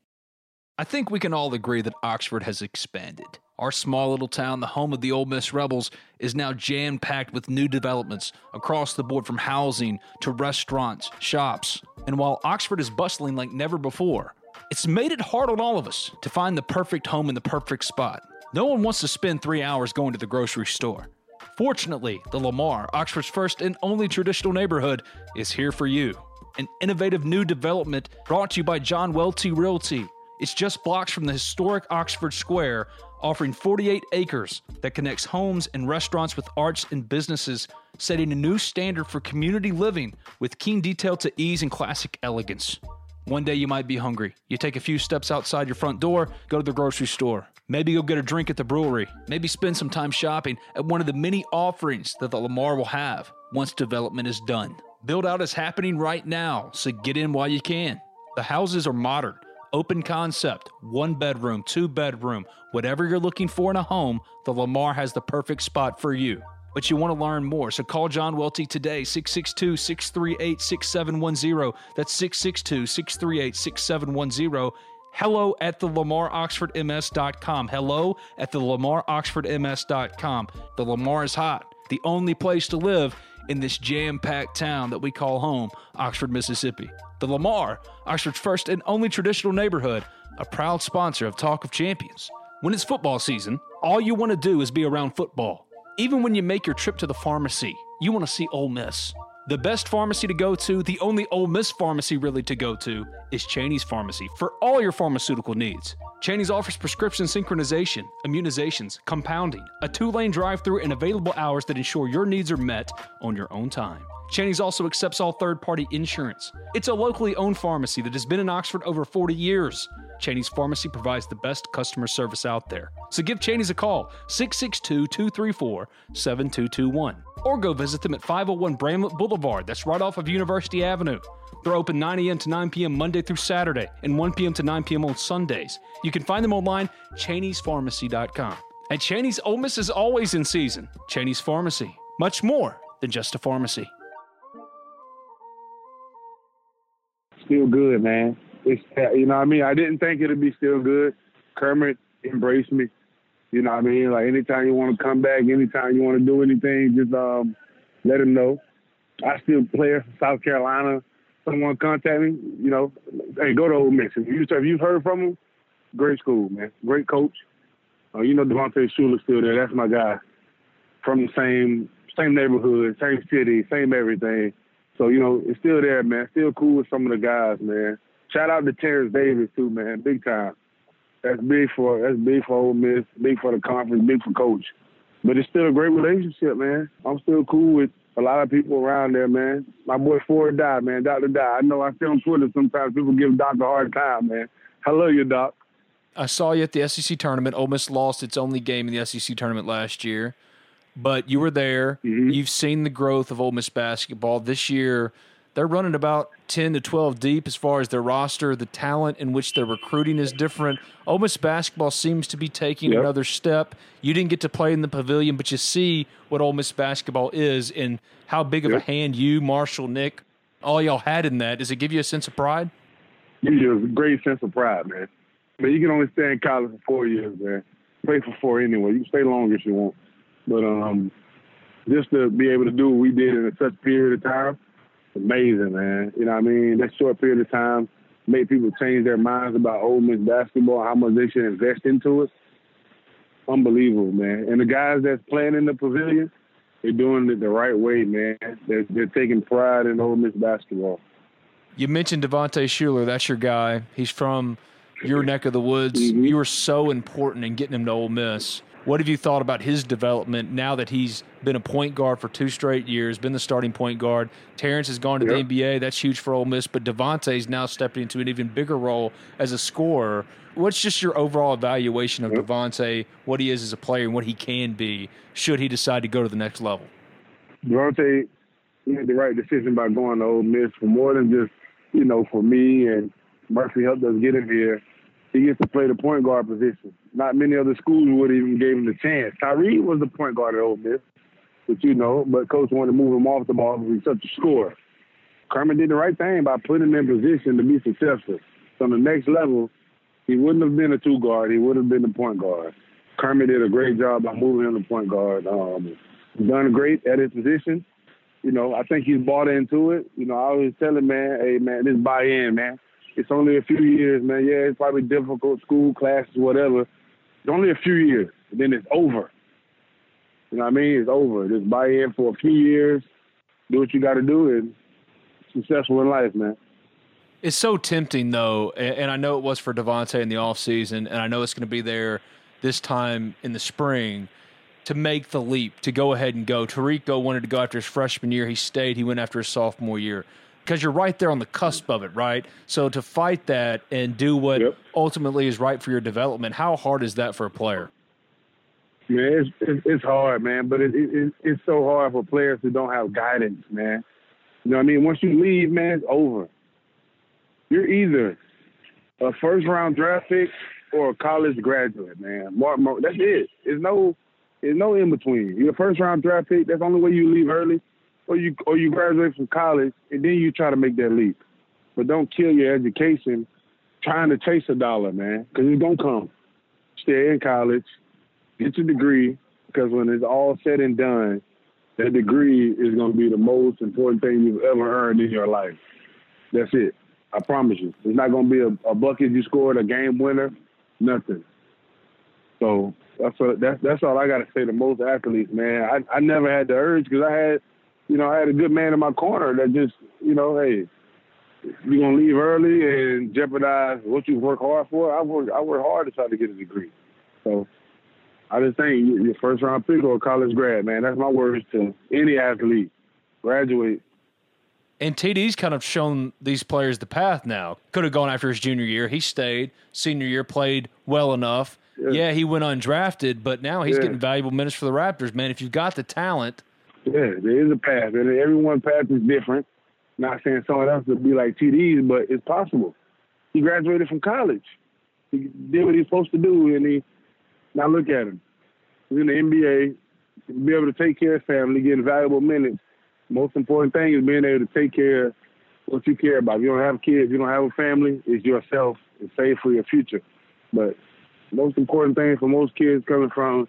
I think we can all agree that Oxford has expanded. Our small little town, the home of the Ole Miss Rebels, is now jam packed with new developments across the board from housing to restaurants, shops. And while Oxford is bustling like never before, it's made it hard on all of us to find the perfect home in the perfect spot. No one wants to spend three hours going to the grocery store. Fortunately, the Lamar, Oxford's first and only traditional neighborhood, is here for you. An innovative new development brought to you by John Welty Realty. It's just blocks from the historic Oxford Square, offering 48 acres that connects homes and restaurants with arts and businesses, setting a new standard for community living with keen detail to ease and classic elegance. One day you might be hungry. You take a few steps outside your front door, go to the grocery store. Maybe go get a drink at the brewery. Maybe spend some time shopping at one of the many offerings that the Lamar will have once development is done. Build out is happening right now, so get in while you can. The houses are modern, open concept, one bedroom, two bedroom, whatever you're looking for in a home, the Lamar has the perfect spot for you. But you want to learn more, so call John Welty today, 662 638 6710. That's 662 638 6710. Hello at the LamarOxfordMS.com. Hello at the LamarOxfordMS.com. The Lamar is hot, the only place to live in this jam packed town that we call home, Oxford, Mississippi. The Lamar, Oxford's first and only traditional neighborhood, a proud sponsor of Talk of Champions. When it's football season, all you want to do is be around football. Even when you make your trip to the pharmacy, you want to see Ole Miss. The best pharmacy to go to, the only Ole Miss pharmacy really to go to, is Cheney's Pharmacy for all your pharmaceutical needs. Cheney's offers prescription synchronization, immunizations, compounding, a two lane drive through, and available hours that ensure your needs are met on your own time. Cheney's also accepts all third party insurance. It's a locally owned pharmacy that has been in Oxford over 40 years. Cheney's Pharmacy provides the best customer service out there. So give Cheney's a call, 662 234 7221. Or go visit them at 501 Bramlett Boulevard, that's right off of University Avenue. They're open 9 a.m. to 9 p.m. Monday through Saturday and 1 p.m. to 9 p.m. on Sundays. You can find them online, Cheney'sPharmacy.com. And Cheney's Ole Miss is always in season. Cheney's Pharmacy, much more than just a pharmacy. Still good, man. It's you know what I mean. I didn't think it'd be still good. Kermit embraced me. You know what I mean. Like anytime you want to come back, anytime you want to do anything, just um, let him know. I still play for South Carolina. Someone contact me, you know, hey, go to Ole Miss. If, you, you've heard from him, great school, man. Great coach. Uh, you know, Devontae Shuler's still there. That's my guy. From the same same neighborhood, same city, same everything. So, you know, it's still there, man. Still cool with some of the guys, man. Shout out to Terence Davis too, man. Big time. That's big for that's big for Ole Miss, big for the conference, big for coach. But it's still a great relationship, man. I'm still cool with a lot of people around there, man. My boy Ford died, man. Doctor died. I know I see on Twitter sometimes people give Doctor a hard time, man. Love you, Doc. I saw you at the SEC tournament. Ole Miss lost its only game in the SEC tournament last year, but you were there. Mm-hmm. You've seen the growth of Ole Miss basketball this year. They're running about ten to twelve deep as far as their roster. The talent in which they're recruiting is different. Ole Miss basketball seems to be taking Yep. another step. You didn't get to play in the pavilion, but you see what Ole Miss basketball is and how big of a hand you, Marshall, Nick, all y'all had in that. Does it give you a sense of pride? Gives you a great sense of pride, man. But you can only stay in college for four years, man. Play for four anyway. You can stay longer if you want. But um, just to be able to do what we did in such a period of time, amazing, man. You know what I mean? That short period of time made people change their minds about Ole Miss basketball, how much they should invest into it. Unbelievable, man. And the guys that's playing in the pavilion, they're doing it the right way, man. They're, they're taking pride in Ole Miss basketball. You mentioned Devontae Shuler. That's your guy. He's from your neck of the woods. Mhm. You were so important in getting him to Ole Miss. What have you thought about his development now that he's been a point guard for two straight years, been the starting point guard? Terence has gone to Yep. the NBA. That's huge for Ole Miss. But Devontae's now stepping into an even bigger role as a scorer. What's just your overall evaluation of Yep. Devontae, what he is as a player, and what he can be should he decide to go to the next level? Devontae made the right decision by going to Ole Miss for more than just, you know, for me and Murphy helped us get him here. He gets to play the point guard position. Not many other schools would even gave him the chance. Tyree was the point guard at Ole Miss, but you know, but coach wanted to move him off the ball because he's such a scorer. Kermit did the right thing by putting him in position to be successful. So on the next level, he wouldn't have been a two guard. He would have been the point guard. Kermit did a great job by moving him to point guard. Um, done great at his position. You know, I think he's bought into it. You know, I always tell him, man, hey, man, this buy in, man. It's only a few years, man. Yeah, it's probably difficult, school, classes, whatever. It's only a few years, and then it's over. You know what I mean? It's over. Just buy in for a few years, do what you got to do, and successful in life, man. It's so tempting, though, and I know it was for Devontae in the offseason, and I know it's going to be there this time in the spring to make the leap, to go ahead and go. Terrico wanted to go after his freshman year. He stayed. He went after his sophomore year because you're right there on the cusp of it, right? So to fight that and do what Yep. ultimately is right for your development, how hard is that for a player? Man, it's it's, hard, man. But it, it, it it's so hard for players who don't have guidance, man. You know what I mean? Once you leave, man, it's over. You're either a first round draft pick or a college graduate, man. Mark, Mark, that's it. There's no there's no in between. You're a first round draft pick. That's the only way you leave early, or you or you graduate from college and then you try to make that leap. But don't kill your education trying to chase a dollar, man, because it's gonna come. Stay in college get your degree because when it's all said and done, that degree is to be the most important thing you've ever earned in your life. That's it. I promise you. It's not to be a, a bucket you scored, a game winner, nothing. So that's that's that's all I got to say to most athletes, man. I I never had the urge because I had, you know, I had a good man in my corner that just, you know, hey, you're gonna leave early and jeopardize what you work hard for. I work I work hard to try to get a degree. So I just think your first round pick or a college grad, man. That's my words to any athlete. Graduate. And TD's kind of shown these players the path now. Could have gone after his junior year. He stayed. Senior year played well enough. Yeah, yeah he went undrafted, but now he's yeah. getting valuable minutes for the Raptors, man. If you've got the talent. Yeah, there is a path. And everyone's path is different. Not saying someone else would be like TD's, but it's possible. He graduated from college. He did what he's supposed to do, and he now look at him. He's in the NBA, be able to take care of family, getting valuable minutes most important thing is being able to take care of what you care about. If you don't have kids, you don't have a family, it's yourself and save for your future. But most important thing for most kids coming from,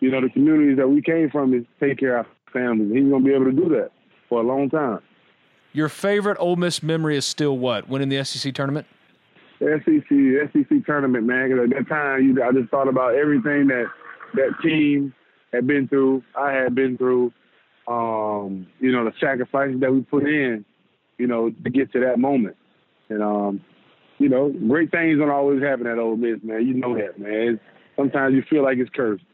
you know, the communities that we came from is take care of families. He's gonna be able to do that for a long time. Your favorite Ole Miss memory is still what? Winning the SEC tournament? The SEC, SEC tournament, man. Cause at that time, you, I just thought about everything that that team had been through, I had been through, um, you know, the sacrifices that we put in, you know, to get to that moment. And um, you know, great things don't always happen at Ole Miss, man. You know that, man. It's, sometimes you feel like it's cursed,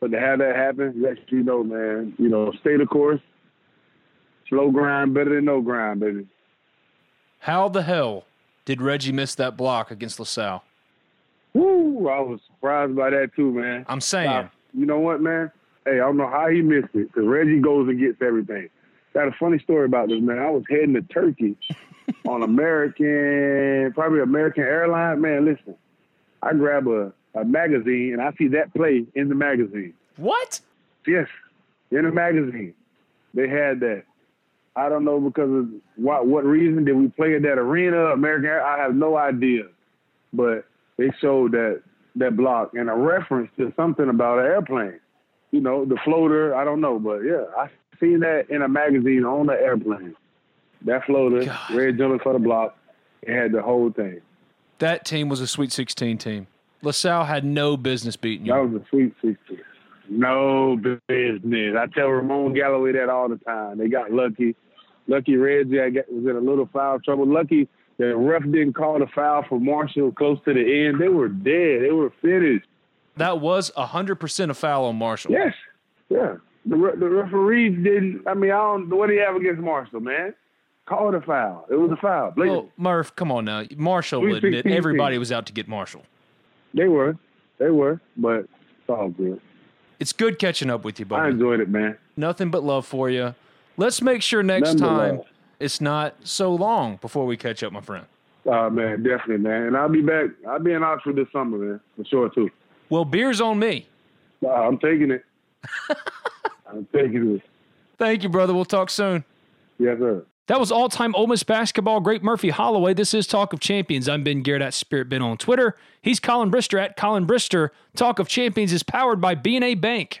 but to have that happen, let you know, man. You know, stay the course. Slow grind better than no grind, baby. How the hell did Reggie miss that block against LaSalle? Woo! I was surprised by that too, man. I'm saying. you know what, man? Hey, I don't know how he missed it because Reggie goes and gets everything. Got a funny story about this, man. I was heading to Turkey on American, probably American Airlines. Man, listen, I grab a, a magazine and I see that play in the magazine. What? Yes, in the magazine. They had that. I don't know because of what what reason did we play at that arena, American Air? I have no idea. But they showed that that block and a reference to something about an airplane you know, the floater. I don't know, but yeah, I seen that in a magazine on the airplane. That floater, God. red jumping for the block, it had the whole thing. That team was a Sweet 16 team. LaSalle had no business beating you. That was a Sweet 16. No business. I tell Ramon Galloway that all the time. They got lucky. Lucky Reggie was in a little foul trouble. Lucky the ref didn't call the foul for Marshall close to the end. They were dead. They were finished. That was 100% a foul on Marshall. Yes. Yeah. The, re- the referees didn't. I mean, I don't. What do you have against Marshall, man? Call it a foul. It was a foul. Well, Murph, come on now. Marshall would admit everybody was out to get Marshall. They were. They were. But it's all good. It's good catching up with you, buddy. I enjoyed it, man. Nothing but love for you. Let's make sure next Nothing time it's not so long before we catch up, my friend. Oh, man, definitely, man. And I'll be back. I'll be in Oxford this summer, man, for sure, too. Well, beer's on me. Uh, I'm taking it. I'm taking it. Thank you, brother. We'll talk soon. Yes, sir. That was all-time Ole Miss basketball great Murphy Holloway. This is Talk of Champions. I'm Ben Garrett at Spirit Ben on Twitter. He's Collin Brister at Collin Brister. Talk of Champions is powered by BNA Bank.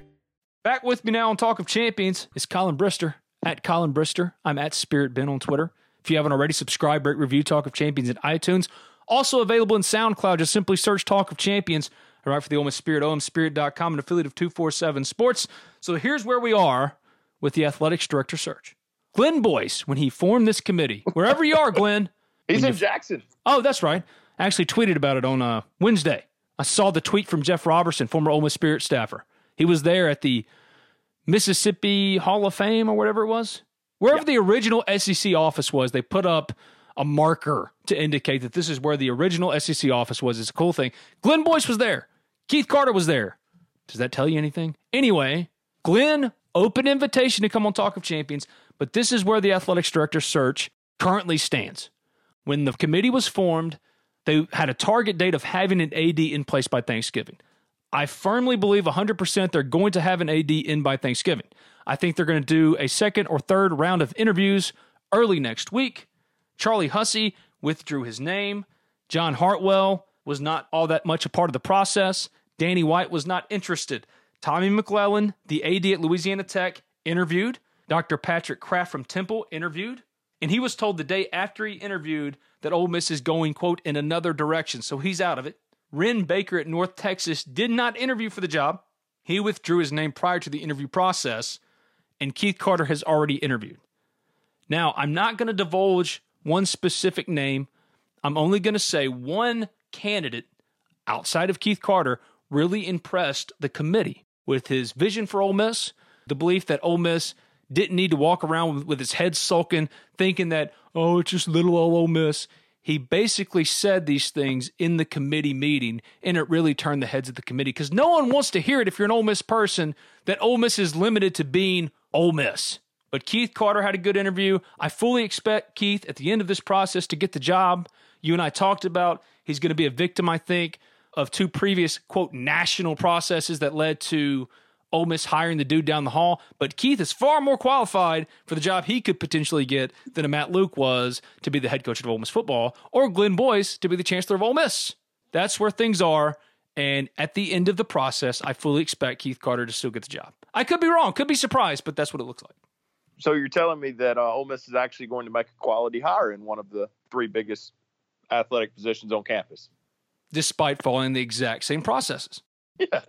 Back with me now on Talk of Champions is Collin Brister at Collin Brister. I'm at Spirit Ben on Twitter. If you haven't already, subscribe, rate, review Talk of Champions in iTunes. Also available in SoundCloud. Just simply search Talk of Champions. All right, for the Ole Miss Spirit, omspirit.com, an affiliate of 247 Sports. So here's where we are with the athletics director search. Glenn Boyce, when he formed this committee, wherever you are, Glenn. He's in Jackson. Oh, that's right. I actually tweeted about it on uh, Wednesday. I saw the tweet from Jeff Robertson, former Ole Miss Spirit staffer. He was there at the Mississippi Hall of Fame or whatever it was. Wherever the original SEC office was, they put up a marker to indicate that this is where the original SEC office was. It's a cool thing. Glenn Boyce was there. Keith Carter was there. Does that tell you anything? Anyway, Glenn, open invitation to come on Talk of Champions, but this is where the athletics director search currently stands. When the committee was formed, they had a target date of having an AD in place by Thanksgiving. I firmly believe 100% they're going to have an AD in by Thanksgiving. I think they're going to do a second or third round of interviews early next week. Charlie Hussey withdrew his name. John Hartwell was not all that much a part of the process. Danny White was not interested. Tommy McClelland, the AD at Louisiana Tech, interviewed. Dr. Patrick Kraft from Temple interviewed. And he was told the day after he interviewed that Ole Miss is going, quote, in another direction. So he's out of it. Wren Baker at North Texas did not interview for the job. He withdrew his name prior to the interview process, and Keith Carter has already interviewed. Now, I'm not going to divulge one specific name. I'm only going to say one candidate outside of Keith Carter really impressed the committee with his vision for Ole Miss, the belief that Ole Miss didn't need to walk around with, with his head sulking, thinking that, oh, it's just little old Ole Miss. He basically said these things in the committee meeting, and it really turned the heads of the committee because no one wants to hear it if you're an Ole Miss person that Ole Miss is limited to being Ole Miss. But Keith Carter had a good interview. I fully expect Keith at the end of this process to get the job. You and I talked about he's going to be a victim, I think, of two previous, quote, national processes that led to Ole Miss hiring the dude down the hall. But Keith is far more qualified for the job he could potentially get than a Matt Luke was to be the head coach of Ole Miss football or Glenn Boyce to be the chancellor of Ole Miss. That's where things are. And at the end of the process, I fully expect Keith Carter to still get the job. I could be wrong, could be surprised, but that's what it looks like. So you're telling me that uh, Ole Miss is actually going to make a quality hire in one of the three biggest athletic positions on campus, despite following the exact same processes. Yeah,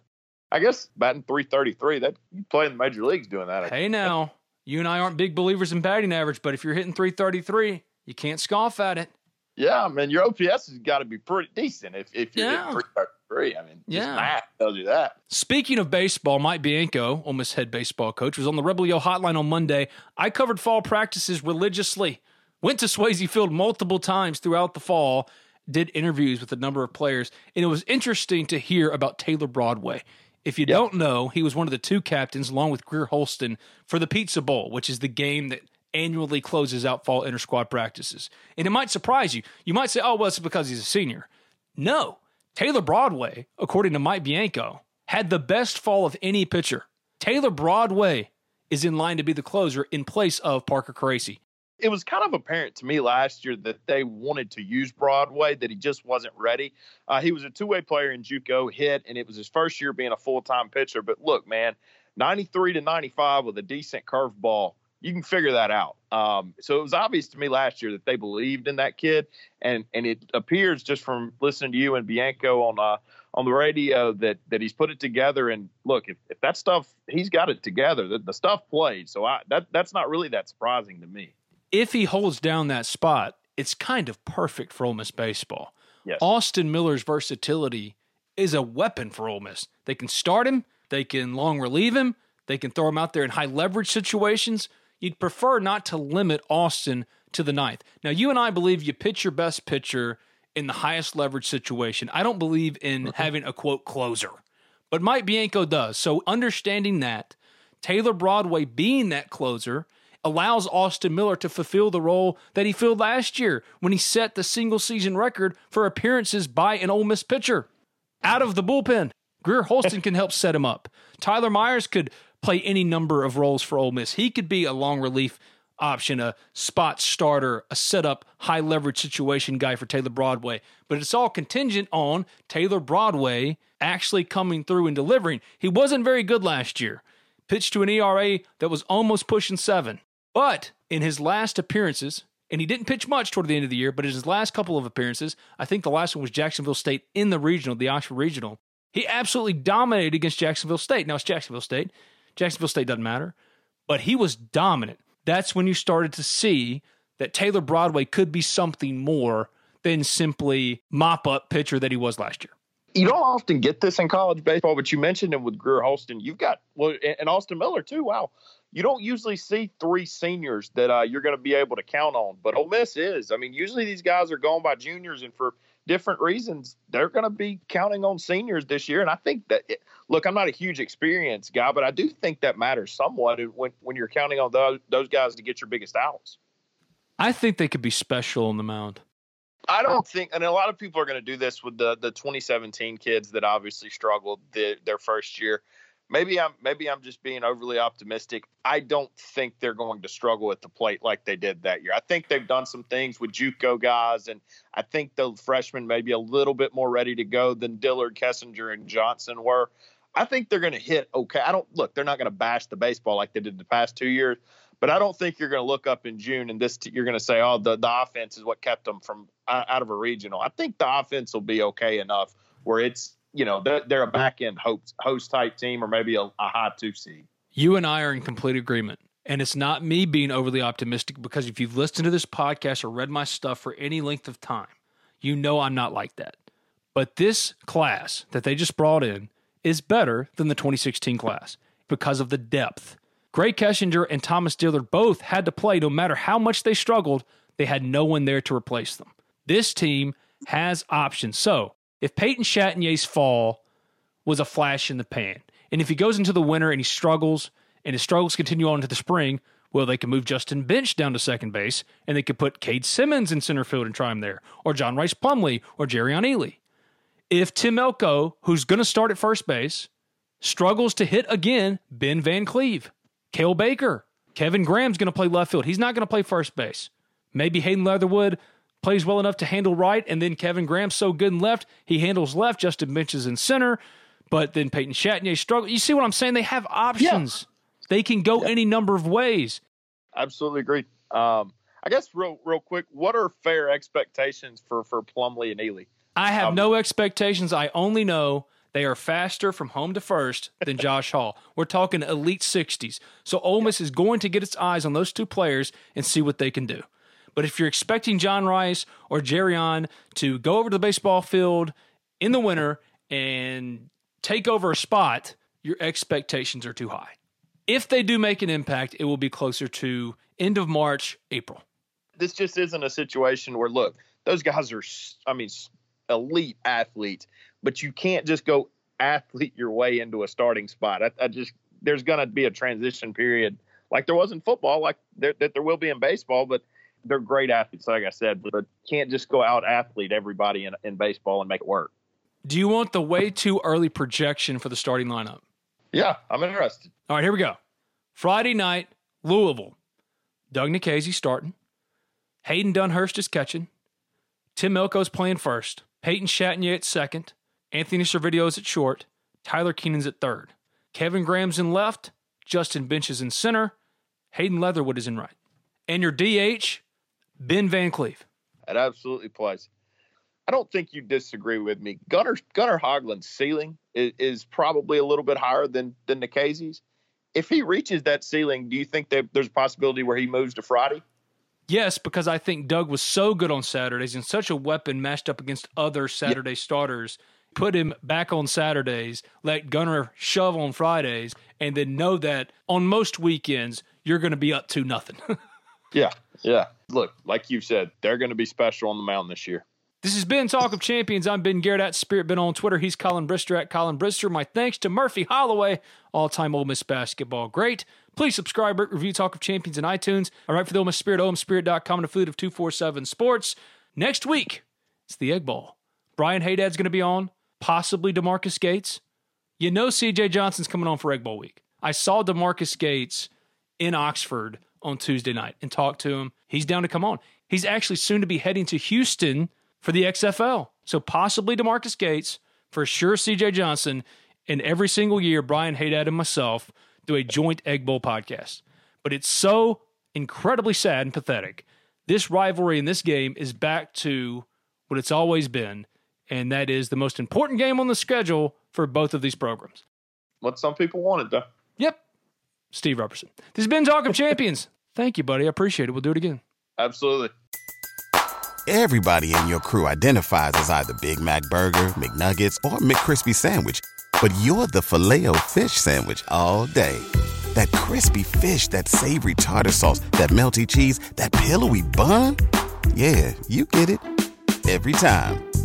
I guess batting 333, that you play in the major leagues doing that. Hey, now you and I aren't big believers in batting average, but if you're hitting 333, you can't scoff at it. Yeah, I mean your OPS has got to be pretty decent if if you're yeah. hitting 333. I mean, yeah, math tells you that. Speaking of baseball, Mike Bianco, Ole Miss head baseball coach, was on the Rebel Yell Hotline on Monday. I covered fall practices religiously. Went to Swayze Field multiple times throughout the fall. Did interviews with a number of players, and it was interesting to hear about Taylor Broadway. If you don't know, he was one of the two captains, along with Greer Holston, for the Pizza Bowl, which is the game that annually closes out fall inter squad practices. And it might surprise you. You might say, oh, well, it's because he's a senior. No. Taylor Broadway, according to Mike Bianco, had the best fall of any pitcher. Taylor Broadway is in line to be the closer in place of Parker Caracci it was kind of apparent to me last year that they wanted to use Broadway, that he just wasn't ready. Uh, he was a two way player in JUCO, hit, and it was his first year being a full time pitcher. But look, man, 93 to 95 with a decent curveball, you can figure that out. Um, so it was obvious to me last year that they believed in that kid, and and it appears just from listening to you and Bianco on uh, on the radio that that he's put it together. And look, if, if that stuff he's got it together, the, the stuff played. So I that that's not really that surprising to me if he holds down that spot, it's kind of perfect for Ole Miss baseball. Yes. Austin Miller's versatility is a weapon for Ole Miss. They can start him, they can long relieve him, they can throw him out there in high leverage situations. You'd prefer not to limit Austin to the ninth. Now, you and I believe you pitch your best pitcher in the highest leverage situation. I don't believe in having a quote closer, but Mike Bianco does. So, understanding that, Taylor Broadway being that closer allows Austin Miller to fulfill the role that he filled last year when he set the single season record for appearances by an Ole Miss pitcher out of the bullpen. Greer Holston can help set him up. Tyler Myers could play any number of roles for Ole Miss. He could be a long relief option, a spot starter, a setup, high leverage situation guy for Taylor Broadway. But it's all contingent on Taylor Broadway actually coming through and delivering. He wasn't very good last year. Pitched to an ERA that was almost pushing seven. But in his last appearances, and he didn't pitch much toward the end of the year, but in his last couple of appearances, I think the last one was Jacksonville State in the regional, the Oxford Regional. He absolutely dominated against Jacksonville State. Now it's Jacksonville State. Jacksonville State doesn't matter, but he was dominant. That's when you started to see that Taylor Broadway could be something more than simply mop up pitcher that he was last year. You don't often get this in college baseball, but you mentioned him with Greer Holston. You've got well, and Austin Miller too. Wow, you don't usually see three seniors that uh, you're going to be able to count on, but Ole Miss is. I mean, usually these guys are going by juniors, and for different reasons, they're going to be counting on seniors this year. And I think that, it, look, I'm not a huge experience guy, but I do think that matters somewhat when when you're counting on those those guys to get your biggest outs. I think they could be special on the mound. I don't think, and a lot of people are going to do this with the the 2017 kids that obviously struggled the, their first year maybe I'm maybe I'm just being overly optimistic. I don't think they're going to struggle at the plate like they did that year. I think they've done some things with JUCO guys, and I think the freshmen may be a little bit more ready to go than Dillard, Kessinger, and Johnson were. I think they're going to hit okay. I don't look; they're not going to bash the baseball like they did the past two years, But I don't think you're going to look up in June and this you're going to say, oh, the, the offense is what kept them from uh, out of a regional. I think the offense will be okay enough where it's you know they're, they're a back end host, host type team or maybe a, a high two seed. You and I are in complete agreement. And it's not me being overly optimistic because if you've listened to this podcast or read my stuff for any length of time, you know I'm not like that. But this class that they just brought in is better than the 2016 class because of the depth. Gray Kessinger and Thomas Dillard both had to play no matter how much they struggled, they had no one there to replace them. This team has options. So if Peyton Chatagnier's fall was a flash in the pan, and if he goes into the winter and he struggles, and his struggles continue on into the spring, well, they can move Justin Bench down to second base, and they could put Cade Simmons in center field and try him there, or John Rhys Plumlee, or Jerrion Ealy. If Tim Elko, who's going to start at first base, struggles to hit again, Ben Van Cleve, Cael Baker, Kevin Graham's going to play left field. He's not going to play first base. Maybe Hayden Leatherwood plays well enough to handle right, and then Kevin Graham's so good in left, he handles left. Justin Bench is in center, but then Peyton Chatagnier struggles. You see what I'm saying? They have options. Yeah. They can go yeah. any number of ways. Absolutely agree. Um, I guess real real quick, what are fair expectations for for Plumlee and Ealy? I have um, no expectations. I only know they are faster from home to first than Josh Hall. We're talking elite 60s. So Ole Miss is going to get its eyes on those two players and see what they can do. But if you're expecting John Rhys or Jerrion to go over to the baseball field in the winter and take over a spot, your expectations are too high. If they do make an impact, it will be closer to end of March, April. This just isn't a situation where, look, those guys are, I mean, elite athletes, but you can't just go athlete your way into a starting spot. I, I just, there's going to be a transition period like there was in football, like there, that there will be in baseball, but they're great athletes, like I said, but can't just go out athlete everybody in, in baseball and make it work. Do you want the way too early projection for the starting lineup? Yeah, I'm interested. All right, here we go. Friday night, Louisville. Doug Nikhazy starting. Hayden Dunhurst is catching. Tim Elko's playing first. Peyton Chatagnier at second. Anthony Servideo's at short. Tyler Keenan's at third. Kevin Graham's in left. Justin Bench is in center. Hayden Leatherwood is in right. And your DH, Ben Van Cleve. It absolutely plays. I don't think you disagree with me. Gunnar Gunnar Hoglund's ceiling is, is, probably a little bit higher than than Nikhazy's. If he reaches that ceiling, do you think that there's a possibility where he moves to Friday? Yes, because I think Doug was so good on Saturdays and such a weapon matched up against other Saturday starters. Put him back on Saturdays, let Gunnar shove on Fridays, and then know that on most weekends you're going to be up to nothing. yeah, yeah. Look, like you said, they're going to be special on the mound this year. This has been Talk of Champions. I'm Ben Garrett at Spirit Ben on Twitter. He's Collin Brister at Collin Brister. My thanks to Murphy Holloway, all time Ole Miss basketball great. Please subscribe, review Talk of Champions in iTunes. I write for the Ole Miss Spirit, OleMissSpirit.com, and affiliate of 247 Sports. Next week, it's the Egg Bowl. Brian Hadad's going to be on, possibly DeMarcus Gates. You know CJ Johnson's coming on for Egg Bowl week. I saw DeMarcus Gates in Oxford on Tuesday night and talked to him. He's down to come on. He's actually soon to be heading to Houston for the XFL. So possibly DeMarcus Gates, for sure CJ Johnson, and every single year, Brian Hadad and myself – do a joint Egg Bowl podcast. But it's so incredibly sad and pathetic. This rivalry in this game is back to what it's always been, and that is the most important game on the schedule for both of these programs. What some people wanted, though. Yep. Steve Robertson. This has been Talk of Champions. Thank you, buddy. I appreciate it. We'll do it again. Absolutely. Everybody in your crew identifies as either Big Mac Burger, McNuggets, or McCrispy Sandwich but you're the filet fish sandwich all day. That crispy fish, that savory tartar sauce, that melty cheese, that pillowy bun. Yeah, you get it every time.